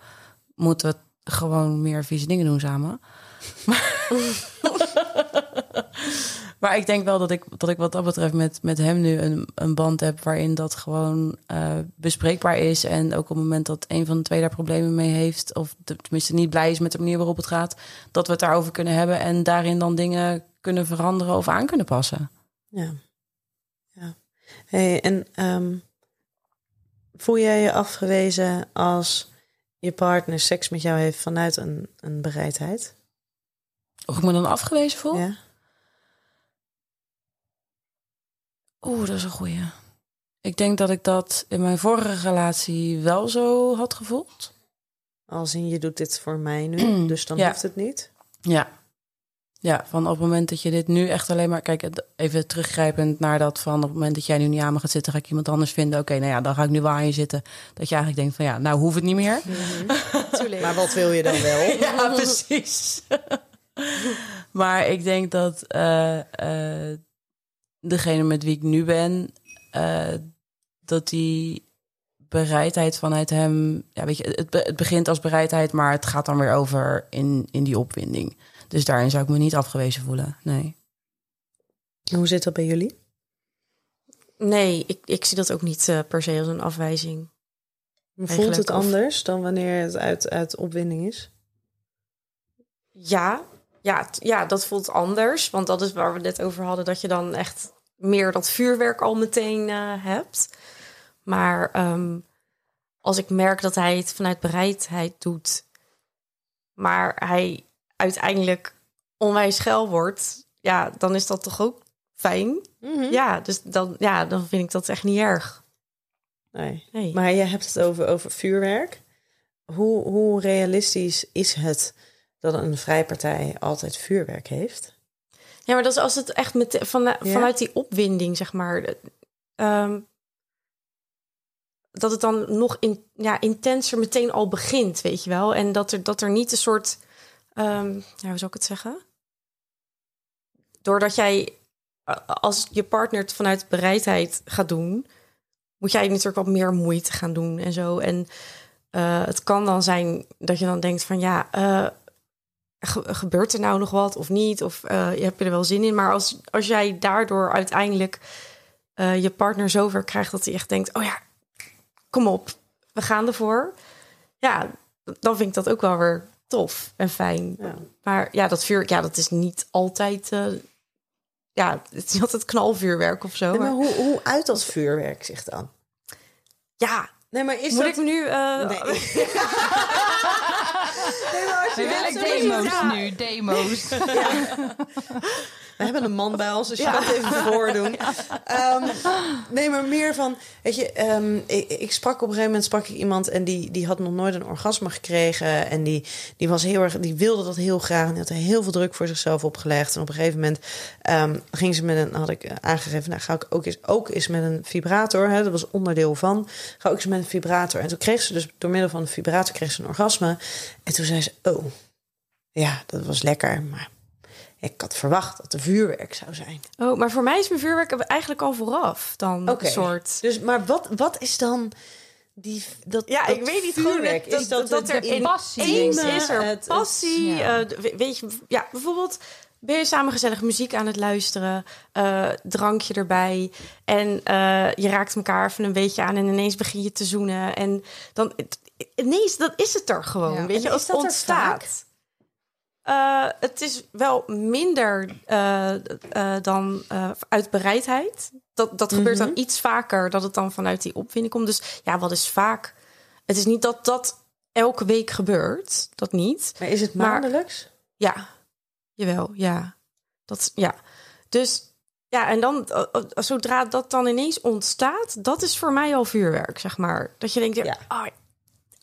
moeten we gewoon meer vieze dingen doen samen? Maar ik denk wel dat ik, dat ik wat dat betreft met, met hem nu een, een band heb waarin dat gewoon eh, bespreekbaar is. En ook op het moment dat een van de twee daar problemen mee heeft, of tenminste niet blij is met de manier waarop het gaat, dat we het daarover kunnen hebben en daarin dan dingen kunnen veranderen of aan kunnen passen. Ja. ja. Hey, en ehm, voel jij je afgewezen als je partner seks met jou heeft vanuit een, een bereidheid? Of ik me dan afgewezen voel? Ja. Oeh, dat is een goeie. Ik denk dat ik dat in mijn vorige relatie wel zo had gevoeld. Als in je doet dit voor mij nu, dus dan Ja. hoeft het niet. Ja. Ja, van op het moment dat je dit nu echt alleen maar... Kijk, even teruggrijpend naar dat van... op het moment dat jij nu niet aan me gaat zitten... ga ik iemand anders vinden. Oké, nou ja, dan ga ik nu wel aan je zitten. Dat je eigenlijk denkt van ja, nou hoeft het niet meer. Maar wat wil je dan wel? Ja, precies. maar ik denk dat eh, eh, degene met wie ik nu ben... eh, dat die bereidheid vanuit hem... Ja, weet je, het, be- het begint als bereidheid... maar het gaat dan weer over in, in die opwinding. Dus daarin zou ik me niet afgewezen voelen, nee. Hoe zit dat bij jullie? Nee, ik, ik zie dat ook niet eh, per se als een afwijzing. Voelt Eigenlijk, het of- anders dan wanneer het uit, uit opwinding is? Ja, ja, ja, dat voelt anders. Want dat is waar we het net over hadden. Dat je dan echt meer dat vuurwerk al meteen eh, hebt. Maar ehm, als ik merk dat hij het vanuit bereidheid doet. Maar hij uiteindelijk onwijs schel wordt. Ja, dan is dat toch ook fijn. Ja, dus dan, ja, dan vind ik dat echt niet erg. Nee. Nee. Maar je hebt het over, over vuurwerk. Hoe, hoe realistisch is het dat een vrijpartij altijd vuurwerk heeft? Ja, maar dat is als het echt met, van, Ja? vanuit die opwinding, zeg maar. ehm, dat het dan nog in, ja, intenser meteen al begint, weet je wel. En dat er, dat er niet een soort... ehm, ja, hoe zou ik het zeggen? Doordat jij, eh, als je partner het vanuit bereidheid gaat doen... moet jij natuurlijk wat meer moeite gaan doen en zo. En eh, het kan dan zijn dat je dan denkt van... ja, eh, ge- gebeurt er nou nog wat of niet? Of eh, je hebt er wel zin in. Maar als, als jij daardoor uiteindelijk eh, je partner zover krijgt dat hij echt denkt: oh ja, kom op, we gaan ervoor. Ja, dan vind ik dat ook wel weer tof en fijn. Ja. Maar ja, dat vuur, ja, dat is niet altijd. eh, ja, het is niet altijd knalvuurwerk of zo. Nee, maar maar- hoe, hoe uit dat vuurwerk zich dan? ja, Nee, maar is moet dat... ik nu. Nee. We willen demo's nu, demo's. We hebben een man bij ons, dus je kan het even voordoen. Ehm, nee, maar meer van, weet je, ehm, ik, ik sprak op een gegeven moment sprak ik iemand en die, die had nog nooit een orgasme gekregen en die, die was heel erg, die wilde dat heel graag en die had er heel veel druk voor zichzelf opgelegd. En op een gegeven moment ehm, ging ze met een, had ik aangegeven, nou ga ik ook eens, ook eens met een vibrator, hè, dat was onderdeel van, ga ook eens met een vibrator. En toen kreeg ze dus door middel van de vibrator kreeg ze een orgasme en toen zei ze, oh, ja, dat was lekker, maar ik had verwacht dat er vuurwerk zou zijn. Oh, maar voor mij is mijn vuurwerk eigenlijk al vooraf dan een soort. Dus, maar wat, wat is dan die dat? Ja, dat ik weet niet gewoon vuurwerk? dat, is dat, dat, er in passie, is er Het- het- passie. ja. eh, we- weet je, ja, bijvoorbeeld ben je samen gezellig muziek aan het luisteren, eh, drankje erbij en eh, je raakt elkaar even een beetje aan en ineens begin je te zoenen en dan ineens dat is het er gewoon, Ja. weet je, is het ontstaat. Eh, het is wel minder eh, eh, dan uit bereidheid. Dat, dat gebeurt dan iets vaker dat het dan vanuit die opwinding komt. Dus ja, wat is vaak? Het is niet dat dat elke week gebeurt. Dat niet. Maar is het Maar- maandelijks? Ja, jawel, ja. Dat, ja. Dus ja, en dan zodra dat dan ineens ontstaat, dat is voor mij al vuurwerk, zeg maar. Dat je denkt, ja. Ja.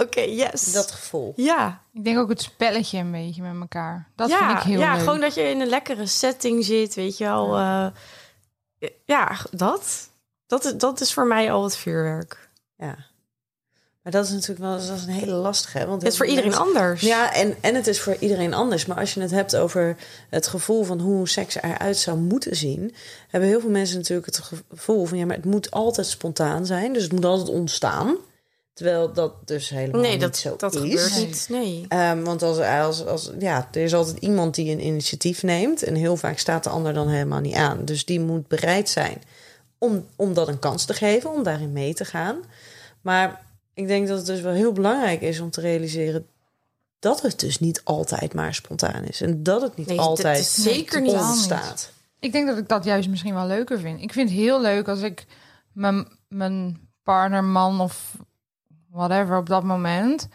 Oké, yes. Dat gevoel. ja. Ik denk ook het spelletje een beetje met elkaar. Dat ja, vind ik heel ja, leuk. gewoon dat je in een lekkere setting zit, weet je wel. Ja, ja dat. Dat, is- dat is voor mij al het vuurwerk. Ja. Maar dat is natuurlijk wel dat is een hele lastige. hè, Want Het is voor iedereen mensen- anders. Ja, en, en het is voor iedereen anders. Maar als je het hebt over het gevoel van hoe seks eruit zou moeten zien, hebben heel veel mensen natuurlijk het gevoel van ja, maar het moet altijd spontaan zijn. Dus het moet altijd ontstaan. Terwijl dat dus helemaal Nee, niet dat, zo dat is. gebeurt niet. Nee. Ehm, want als, als, als, ja, er is altijd iemand die een initiatief neemt. En heel vaak staat de ander dan helemaal niet aan. Dus die moet bereid zijn om, om dat een kans te geven, om daarin mee te gaan. Maar ik denk dat het dus wel heel belangrijk is om te realiseren dat het dus niet altijd maar spontaan is. En dat het niet Nee, dat altijd is zeker niet. ontstaat. Ik denk dat ik dat juist misschien wel leuker vind. Ik vind het heel leuk als ik mijn, mijn partner, man of whatever op dat moment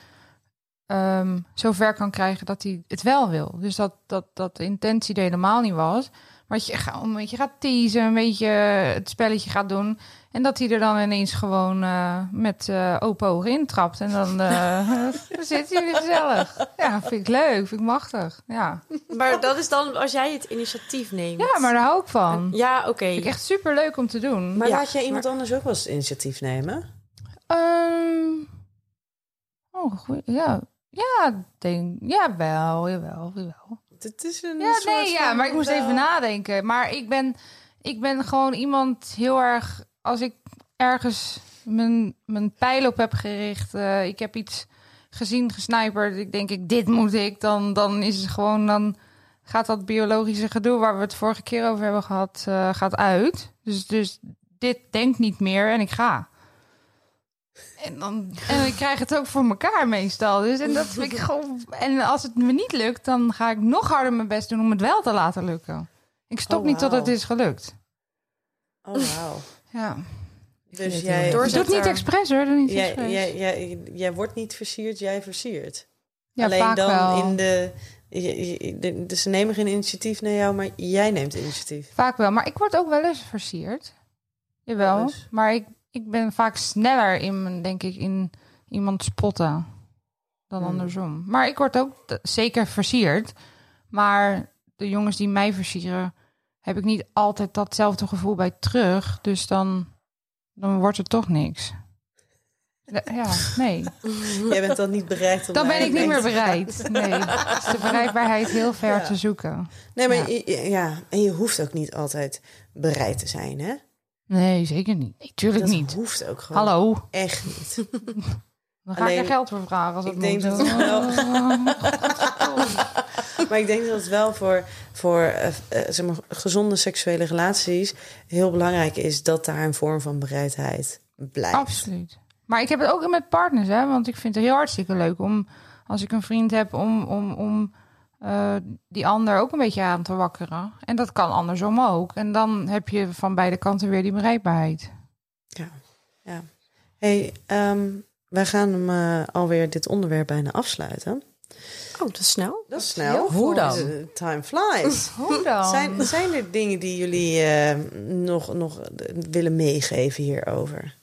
ehm zover kan krijgen dat hij het wel wil. Dus dat, dat, dat de intentie er helemaal niet was. Maar dat je gewoon een beetje gaat teasen, een beetje het spelletje gaat doen. En dat hij er dan ineens gewoon eh, met eh open ogen intrapt. En dan, eh, dan zitten jullie gezellig. Ja, vind ik leuk, vind ik machtig. Ja, Maar dat is dan als jij het initiatief neemt. ja maar daar hou ik van. Ja, oké. Vind ik echt super leuk om te doen. Maar Ja, laat jij iemand anders ook wel eens het initiatief nemen? Ehm oh, ja. Ja, denk, jawel, jawel, jawel. Het is een Ja, soort nee, ja, maar ik moest wel- even nadenken. Maar ik ben, ik ben gewoon iemand heel erg... Als ik ergens mijn, mijn pijl op heb gericht... eh, ik heb iets gezien, gesniperd... Ik denk, ik, dit moet ik. Dan, dan is het gewoon... Dan gaat dat biologische gedoe... waar we het vorige keer over hebben gehad... eh, gaat uit. Dus, dus dit denkt niet meer en ik ga. En, dan, en ik krijg het ook voor elkaar meestal. Dus en dat vind ik gewoon. En als het me niet lukt, dan ga ik nog harder mijn best doen om het wel te laten lukken. Ik stop Oh, niet tot het is gelukt. Oh, wauw. Ja. Dus jij, Ik doe het niet expres hoor. Doe niet jij, expres. jij, jij, jij wordt niet versierd, jij versiert. ja, Alleen vaak dan wel. in de. Dus ze nemen geen initiatief naar jou, maar jij neemt initiatief. Vaak wel. Maar ik word ook wel eens versierd. Jawel. Maar ik, ik ben vaak sneller in, mijn- denk ik, in iemand spotten dan Hmm. andersom. Maar ik word ook zeker versierd. Maar de jongens die mij versieren, heb ik niet altijd datzelfde gevoel bij terug. Dus dan, dan wordt het toch niks. Ja, nee. Jij bent dan niet bereid om Dan ben ik niet mee meer bereid. Nee, is de bereikbaarheid heel ver Ja. te zoeken. Nee, maar Ja. je- ja, en je hoeft ook niet altijd bereid te zijn, hè? Nee, zeker niet. Nee, tuurlijk Dat niet. hoeft ook gewoon Hallo, echt niet. dan ga ik er geld voor vragen als het ik denk dat het wel- Maar ik denk dat het wel voor, voor eh, eh, zeg maar, gezonde seksuele relaties heel belangrijk is dat daar een vorm van bereidheid blijft. Absoluut. Maar ik heb het ook met partners, hè? Want ik vind het heel hartstikke leuk om, als ik een vriend heb, om, om, om eh, die ander ook een beetje aan te wakkeren. En dat kan andersom ook. En dan heb je van beide kanten weer die bereikbaarheid. Hey, ehm, wij gaan hem eh, alweer dit onderwerp bijna afsluiten. Oh, dat is snel. Dat is snel. Hoe dan? Time flies. Hoe dan? Zijn, zijn er dingen die jullie eh, nog, nog willen meegeven hierover?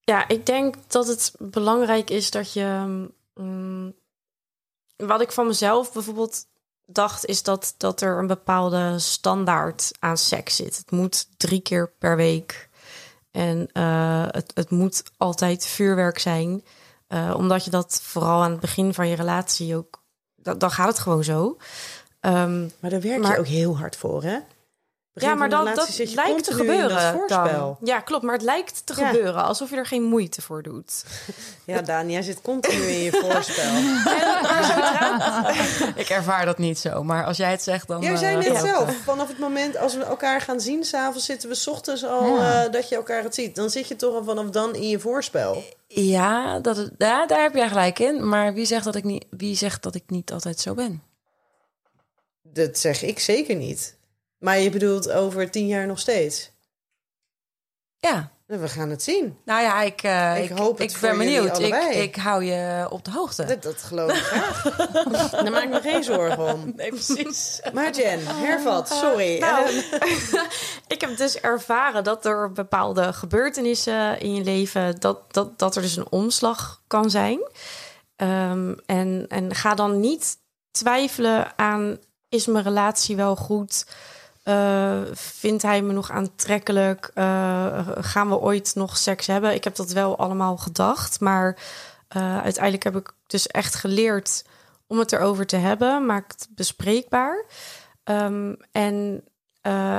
Ja, ik denk dat het belangrijk is dat je. mm, wat ik van mezelf bijvoorbeeld dacht, is dat, dat er een bepaalde standaard aan seks zit. Het moet drie keer per week. En eh, het, het moet altijd vuurwerk zijn. Eh, omdat je dat vooral aan het begin van je relatie ook. Dan gaat het gewoon zo. Ehm, Maar daar werk Maar- je ook heel hard voor, hè? Begin ja, maar van de dat, relatie dat zit je lijkt te gebeuren. Dan. Ja, klopt. Maar het lijkt te Ja. gebeuren alsof je er geen moeite voor doet. Ja, Daan, jij zit continu in je voorspel. Ik ervaar dat niet zo, maar als jij het zegt, dan... Jij zei eh, net zelf, het. vanaf het moment als we elkaar gaan zien, s'avonds zitten we 's ochtends al Ja. eh, dat je elkaar het ziet. Dan zit je toch al vanaf dan in je voorspel. Ja, dat, ja, daar heb jij gelijk in. Maar wie zegt, dat ik niet, wie zegt dat ik niet altijd zo ben? Dat zeg ik zeker niet. Maar je bedoelt over tien jaar nog steeds. Ja, We gaan het zien. Nou ja, ik, eh, Ik ik, hoop het ik ben benieuwd. Ik, ik hou je op de hoogte. Dat, dat geloof ik graag. Daar maak ik me geen zorgen om. Nee, precies. Maar Jen, hervat, sorry. Nou, ik heb dus ervaren dat er bepaalde gebeurtenissen in je leven, dat, dat, dat er dus een omslag kan zijn. Ehm, en, en ga dan niet twijfelen aan, is mijn relatie wel goed? Eh, vindt hij me nog aantrekkelijk? Eh, gaan we ooit nog seks hebben? Ik heb dat wel allemaal gedacht, maar eh, uiteindelijk heb ik dus echt geleerd om het erover te hebben. Maak het bespreekbaar. Ehm, en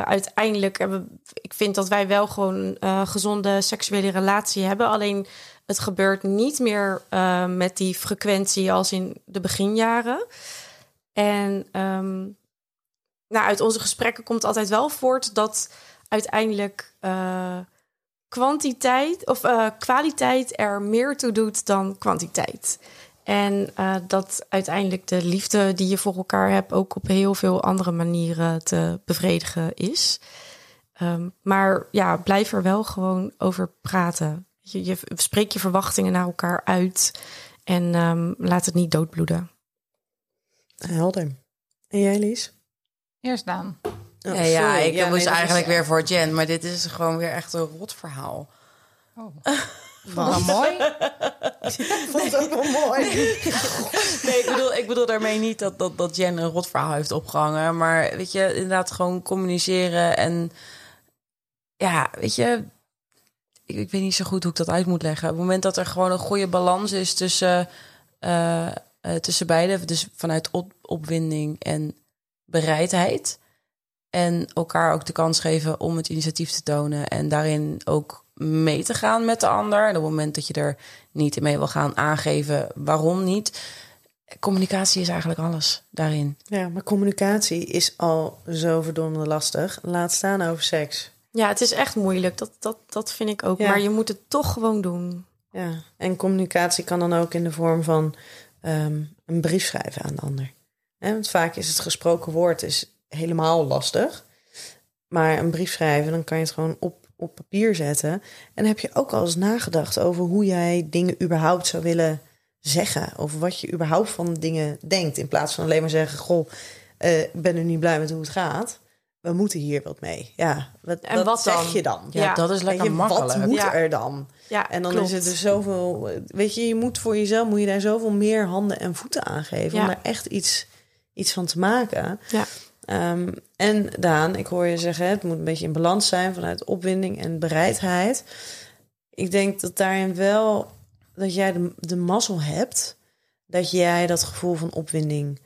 uiteindelijk hebben ik vind dat wij wel gewoon een gezonde seksuele relatie hebben. Alleen het gebeurt niet meer met die frequentie als in de beginjaren. En ehm, nou, uit onze gesprekken komt altijd wel voort dat uiteindelijk eh, kwantiteit of eh, kwaliteit er meer toe doet dan kwantiteit. En eh, dat uiteindelijk de liefde die je voor elkaar hebt ook op heel veel andere manieren te bevredigen is. Ehm, maar ja, blijf er wel gewoon over praten. Je, je spreek je verwachtingen naar elkaar uit en ehm, laat het niet doodbloeden. Helder. En jij, Lies? Eerst Daan. Oh, ja, ik Ja, moest nee, eigenlijk is- weer voor Jen. Maar dit is gewoon weer echt een rot verhaal. Oh. Mooi. Ik vond het ook wel mooi. Nee, ik bedoel, ik bedoel daarmee niet dat, dat, dat Jen een rot verhaal heeft opgehangen. Maar weet je, inderdaad gewoon communiceren. En ja, weet je, ik, ik weet niet zo goed hoe ik dat uit moet leggen. Op het moment dat er gewoon een goede balans is tussen, eh, eh, tussen beide. Dus vanuit op, opwinding en bereidheid. En elkaar ook de kans geven om het initiatief te tonen. En daarin ook mee te gaan met de ander. En op het moment dat je er niet in mee wil gaan aangeven waarom niet. Communicatie is eigenlijk alles daarin. Ja, maar communicatie is al zo verdomde lastig. Laat staan over seks. Ja, het is echt moeilijk. Dat, dat, dat vind ik ook. Ja. Maar je moet het toch gewoon doen. Ja, en communicatie kan dan ook in de vorm van ehm, een brief schrijven aan de ander. Want vaak is het gesproken woord is helemaal lastig. Maar een brief schrijven, dan kan je het gewoon op, op papier zetten. En dan heb je ook al eens nagedacht over hoe jij dingen überhaupt zou willen zeggen. Of wat je überhaupt van dingen denkt. In plaats van alleen maar zeggen, goh, eh, ik ben er niet blij met hoe het gaat. We moeten hier wat mee. Ja, wat, En wat zeg dan? je dan? Ja, Ja. dat is lekker je, makkelijk. Wat moet Ja. er dan? Ja, En dan klopt. is het dus zoveel. Weet je, je moet voor jezelf moet je daar zoveel meer handen en voeten aan geven Ja. om er echt iets, iets van te maken. Ja. Ehm, en Daan, ik hoor je zeggen, het moet een beetje in balans zijn vanuit opwinding en bereidheid. Ik denk dat daarin wel dat jij de, de mazzel hebt dat jij dat gevoel van opwinding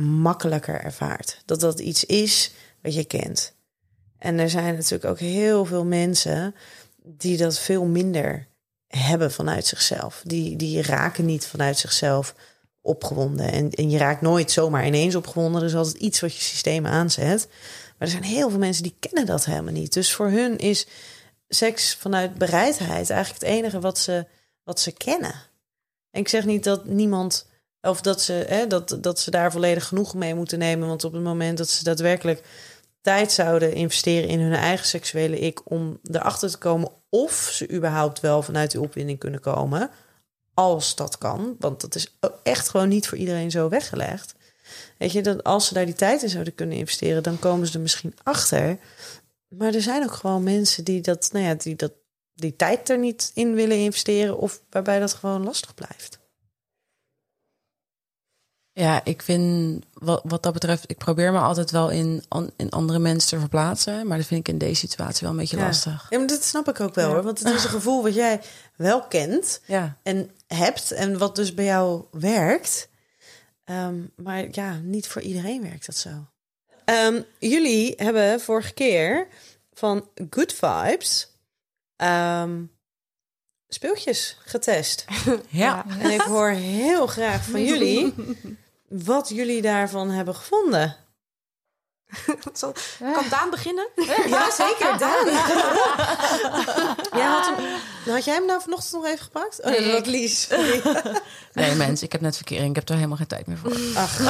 makkelijker ervaart. Dat dat iets is wat je kent. En er zijn natuurlijk ook heel veel mensen die dat veel minder hebben vanuit zichzelf. Die, die raken niet vanuit zichzelf opgewonden. En, en je raakt nooit zomaar ineens opgewonden. Er is altijd iets wat je systeem aanzet. Maar er zijn heel veel mensen die kennen dat helemaal niet. Dus voor hun is seks vanuit bereidheid eigenlijk het enige wat ze, wat ze kennen. En ik zeg niet dat niemand, of dat ze, hè, dat, dat ze daar volledig genoeg mee moeten nemen. Want op het moment dat ze daadwerkelijk tijd zouden investeren in hun eigen seksuele ik om erachter te komen of ze überhaupt wel vanuit die opwinding kunnen komen, als dat kan, want dat is echt gewoon niet voor iedereen zo weggelegd. Weet je, dat als ze daar die tijd in zouden kunnen investeren, dan komen ze er misschien achter. Maar er zijn ook gewoon mensen die dat, nou ja, die dat die tijd er niet in willen investeren of waarbij dat gewoon lastig blijft. Ja, ik vind wat, wat dat betreft, ik probeer me altijd wel in, an- in andere mensen te verplaatsen. Maar dat vind ik in deze situatie wel een beetje Ja. lastig. Ja, maar dat snap ik ook wel hoor. Want het is een gevoel wat jij wel kent Ja, en hebt. En wat dus bij jou werkt. Ehm, maar ja, niet voor iedereen werkt dat zo. Ehm, jullie hebben vorige keer van Good Vibes ehm, speeltjes getest. ja. En ik hoor heel graag van jullie wat jullie daarvan hebben gevonden. Zal- Kan Daan beginnen? Ja, zeker. Daan. Ja, had, hem, had jij hem nou vanochtend nog even gepakt? Oh, nee, dat was Lies. Nee, mensen, ik heb net verkering. Ik heb er helemaal geen tijd meer voor. Ach,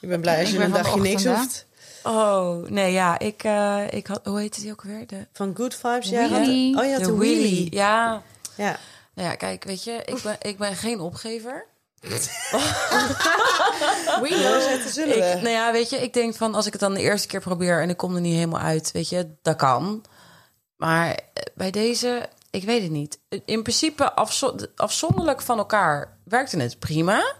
ik ben blij als Ik je ben een dagje de niks hoeft. Oh, nee, ja. Ik, eh, ik had... Hoe heette die ook weer? De, Van Good Vibes? Ja, had- oh, je had de wheelie. Ja. Ja. Nou ja, kijk, weet je, ik ben, ik ben geen opgever. Zullen Ik, nou ja, weet je, ik denk van als ik het dan de eerste keer probeer en ik kom er niet helemaal uit, weet je, dat kan. Maar eh, bij deze, ik weet het niet. In principe afzo- afzonderlijk van elkaar werkte het prima.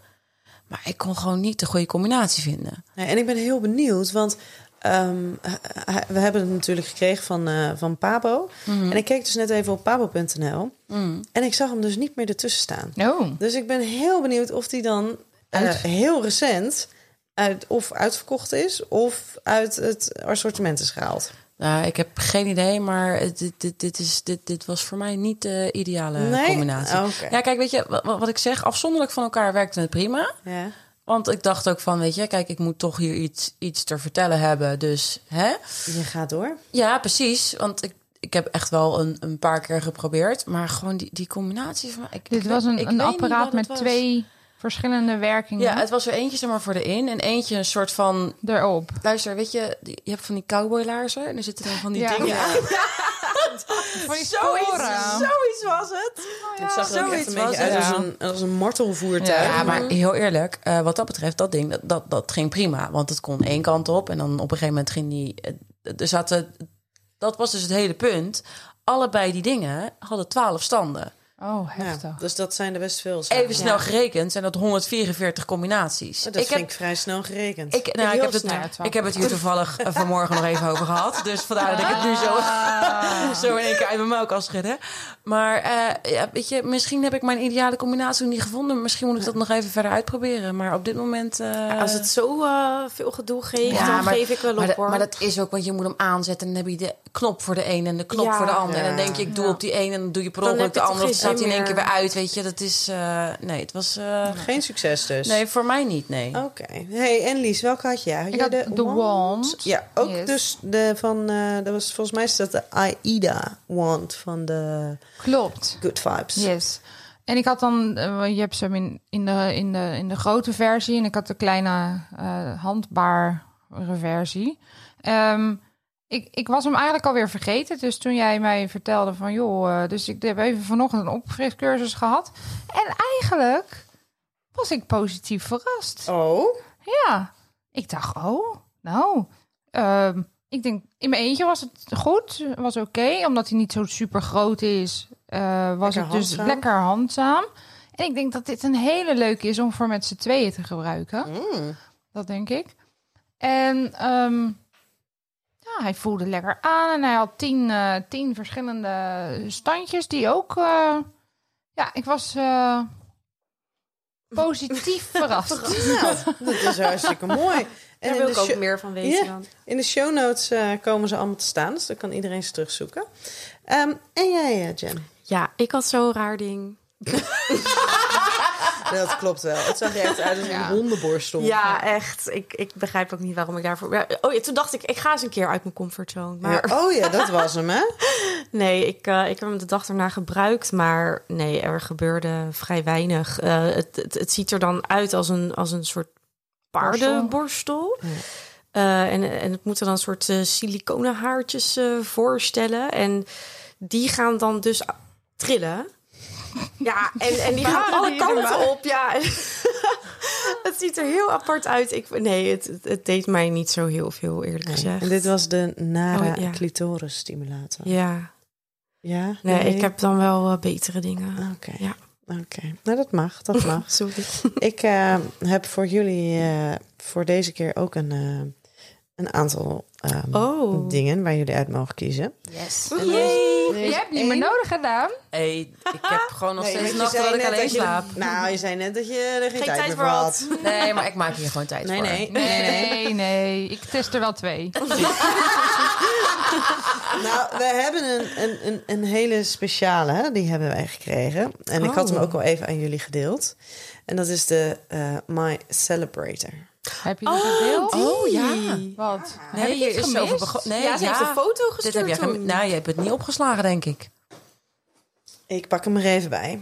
Maar ik kon gewoon niet de goede combinatie vinden. Ja, en ik ben heel benieuwd, want ehm, h- h- we hebben het natuurlijk gekregen van, eh, van Pabo. En ik keek dus net even op pabo.nl. En ik zag hem dus niet meer ertussen staan. Oh. Dus ik ben heel benieuwd of die dan eh, heel recent uit, of uitverkocht is... of uit het assortiment is gehaald. Nou, ik heb geen idee, maar dit, dit, dit, is, dit, dit was voor mij niet de ideale Nee? combinatie. Oké. Ja, kijk, weet je, wat, wat ik zeg, afzonderlijk van elkaar werkte het prima. Ja. Want ik dacht ook van, weet je, kijk, ik moet toch hier iets, iets te vertellen hebben. Dus, hè? Je gaat door. Ja, precies. Want ik, ik heb echt wel een, een paar keer geprobeerd. Maar gewoon die, die combinatie van... Ik, Dit ik was een, ik een apparaat met was. twee verschillende werkingen Ja, het was er eentje zeg maar voor de in. En eentje een soort van... erop. Luister, weet je, je hebt van die cowboylaarzen. En er zitten dan van die Ja. dingen... Voor die Zoiets, sporen. zoiets was het. Het zag er ook echt zoiets een was beetje uit het. als een, als een martelvoertuig. Ja, maar heel eerlijk, eh, wat dat betreft, dat ding, dat, dat, dat ging prima. Want het kon één kant op en dan op een gegeven moment ging die... eh, Er zaten, dat was dus het hele punt. Allebei die dingen hadden twaalf standen. Oh, Ja, heftig. dus dat zijn er best veel. Even snel gerekend zijn dat 144 combinaties. Dat ik vind heb, ik vrij snel gerekend. ik, nou, ik, heb het, ik heb het hier toevallig eh, vanmorgen nog even over gehad. Dus vandaar dat ik het nu zo, Ah. zo in één keer uit mijn mouw kan schudden. Maar eh, ja, weet je, misschien heb ik mijn ideale combinatie nog niet gevonden. Misschien moet ik dat nog even verder uitproberen. Maar op dit moment... eh, Als het zo veel gedoe geeft, Ja, dan maar- geef ik wel op maar, hoor. maar dat is ook, want je moet hem aanzetten. En dan heb je de knop voor de een en de knop Ja. voor de ander. En dan Ja. denk je, ik doe Ja. op die een en dan doe je per ongeluk de andere. Staat hij in één keer weer uit. Weet je, dat is... eh, nee, het was... eh, Geen succes dus. nee, voor mij niet, nee. Oké. Hey, en Lies, welke had jij? Had Ik jij had de wand. Ja, ook Yes. dus de van... eh dat was volgens mij is dat de AIDA wand van de Klopt. Good Vibes. Yes. En ik had dan, eh, je hebt ze hem in, in, de, in, de, in de grote versie en ik had de kleine eh, handbare versie. Ehm, ik, ik was hem eigenlijk alweer vergeten. Dus toen jij mij vertelde van joh, eh, dus ik heb even vanochtend een opfriscursus gehad. En eigenlijk was ik positief verrast. Oh, Ja, ik dacht, oh, nou, ehm, ik denk in mijn eentje was het goed, was oké, omdat hij niet zo super groot is, eh, was Lekker het dus handzaam. lekker handzaam. En ik denk dat dit een hele leuke is om voor met z'n tweeën te gebruiken. Mm. Dat denk ik. En ehm, ja, hij voelde lekker aan en hij had tien, eh, tien verschillende standjes die ook. eh, ja, ik was eh, positief verrast. nou, dat is hartstikke mooi. En Daar wil ik ook meer van weten dan. in de show notes eh, komen ze allemaal te staan, dus dan kan iedereen ze terugzoeken. Ehm, en jij, Jen? Ja, ik had zo'n raar ding. Dat klopt wel. Het zag er echt uit als een Ja. hondenborstel. Ja, echt. Ik, ik begrijp ook niet waarom ik daarvoor... Oh ja, toen dacht ik, ik ga eens een keer uit mijn comfortzone. Maar Ja, Oh ja, dat was hem, hè? nee, ik, eh, ik heb hem de dag erna gebruikt. Maar nee, er gebeurde vrij weinig. Eh, het, het, het ziet er dan uit als een, als een soort paardenborstel. Ja. Eh, en, en het moeten dan een soort eh siliconen haartjes eh, voorstellen. En die gaan dan dus trillen. Ja, en, en die gaan alle kanten op. Ja, het ziet er heel apart uit. Ik, nee, het, het, deed mij niet zo heel veel, eerlijk gezegd. En dit was de Nara Oh, ja. clitoris stimulator. Ja, Ja? nee, ik heb dan wel eh, betere dingen. Oké. Ja. Oké. Nou, dat mag. Dat mag. Sorry. ik eh, heb voor jullie eh, voor deze keer ook een, eh, een aantal ehm, Oh. dingen waar jullie uit mogen kiezen. Yes. Je hebt niet meer nodig gedaan. Hey, ik heb gewoon nog Nee, steeds je nachten dat ik alleen dat je- slaap. Nou, je zei net dat je er geen, Geen tijd, tijd meer voor had. Nee, maar ik maak hier gewoon tijd Nee, voor. nee, nee, nee. Nee, nee. Ik test er wel twee. Nou, we hebben een, een, een, een hele speciale, hè, die hebben wij gekregen. En ik had hem Oh. ook al even aan jullie gedeeld. En dat is de eh, My Celebrator. Heb je die gedeeld? Oh ja. Wat? Nee, Heb ik hier iets is gemist? Nee, ja, ze heeft een foto Dit gestuurd heb jij gem- toen. Nou, je hebt het niet opgeslagen, denk ik. Ik pak hem er even bij.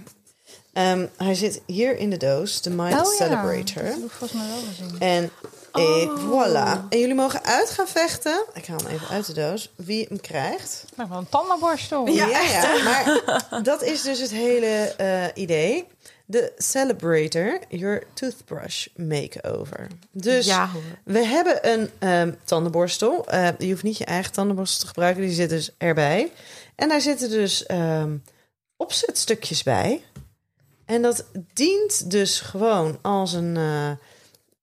Ehm, hij zit hier in de doos, de My Oh ja. Celebrator. Dat heb ik volgens mij wel gezien. En Ik, voilà. En jullie mogen uit gaan vechten. Ik haal hem even uit de doos. Wie hem krijgt. Nou, wel een tandenborstel. Ja, ja, maar dat is dus het hele eh, idee. De Celebrator Your Toothbrush Makeover. Dus Ja, we hebben een ehm, tandenborstel. Eh, je hoeft niet je eigen tandenborstel te gebruiken. Die zit dus erbij. En daar zitten dus ehm, opzetstukjes bij. En dat dient dus gewoon als een, eh,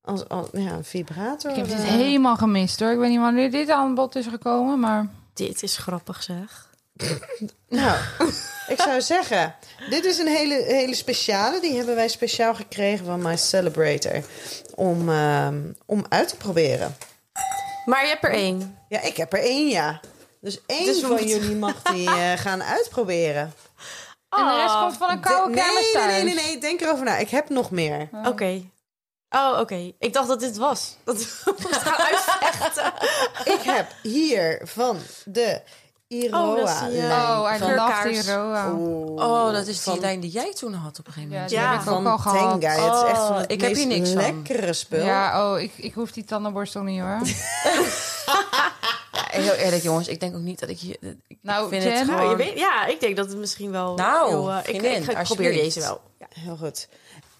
als, als, ja, een vibrator. Ik heb dit eh. helemaal gemist hoor. Ik weet niet wanneer dit aan bod is gekomen, maar... Dit is grappig zeg. Nou, ik zou zeggen, dit is een hele, hele speciale. Die hebben wij speciaal gekregen van My Celebrator. Om, ehm, om uit te proberen. Maar je hebt er één. Ja, ik heb er één, ja. Dus één Dus van moeten- jullie mag die eh, gaan uitproberen. En de rest komt van een koude De- kermis nee, nee, thuis. nee, nee, nee, denk erover na. Ik heb nog meer. Oké. Oh, oké. Ik dacht dat dit was. Dat we moesten gaan uitvechten. Ik heb hier van de Iroa. Oh, dat is die, eh, Oh, van-. Oh, dat is die van- lijn die jij toen had op een gegeven Ja, moment. die Ja, heb ik ook van al gehad. Tenga. Het is echt van Oh, het ik heb hier meest niks van. lekkere spul. Ja, oh, ik, ik hoef die tandenborstel niet hoor. Ja, heel eerlijk jongens, ik denk ook niet dat ik je... Ik Nou, vind Jen, het gewoon... je weet, ja, ik denk dat het misschien wel... Nou, heel, eh, ik, ik, ik probeer deze wel. Ja. Heel goed.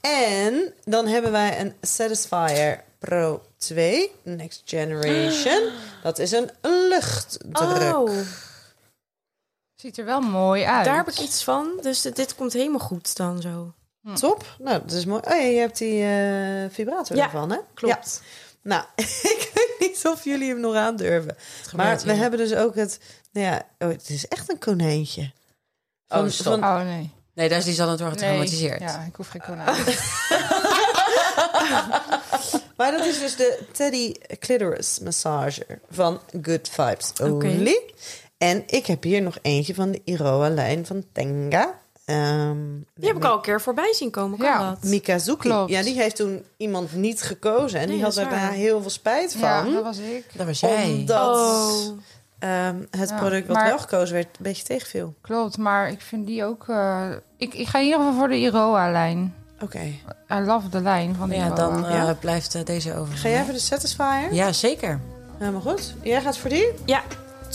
En dan hebben wij een Satisfyer Pro 2 Next Generation. Dat is een luchtdruk. Oh, ziet er wel mooi uit. daar heb ik iets van. Dus dit, komt helemaal goed dan zo. Top. Nou, dat is mooi. Oh ja, je hebt die eh, vibrator Ja, ervan, hè? Klopt. Ja. Nou, ik weet niet of jullie hem nog aandurven. Maar we hebben dus ook het... Nou ja, oh, het is echt een konijntje. Oh, stop. Oh nee. Nee, daar is die zal het wordt nee. getraumatiseerd. Ja, ik hoef geen konijn. Maar dat is dus de Teddy Clitoris Massager van Good Vibes Only. En ik heb hier nog eentje van de Iroha-lijn van Tenga. Ehm, Die heb ik al een keer voorbij zien komen. Kan Ja. dat? Mikazuki. Klopt. Ja, die heeft toen iemand niet gekozen. En Nee, die had daar waar. heel veel spijt ja, van. dat was ik. Dat was jij. Omdat Oh. ehm, het Ja, product wat maar- wel gekozen werd een beetje tegenviel. Klopt, maar ik vind die ook... eh, ik, ik ga in ieder geval voor de Iroha-lijn. Oké. I love de lijn van de Ja, Iroha. dan eh, Ja? blijft eh, deze over. Ga jij voor de Satisfyer? Ja, zeker. Helemaal goed. Jij gaat voor die? Ja,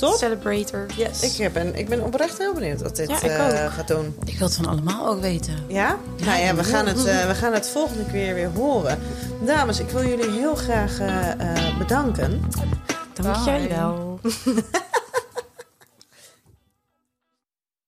Top. Celebrator. Yes. Ik, heb een, ik ben oprecht heel benieuwd wat dit Ja, ik eh, gaat doen. Ik wil het van allemaal ook weten. Ja? Nou ja, we gaan het, eh, we gaan het volgende keer weer horen. Dames, ik wil jullie heel graag eh, eh, bedanken. Dank jij wel.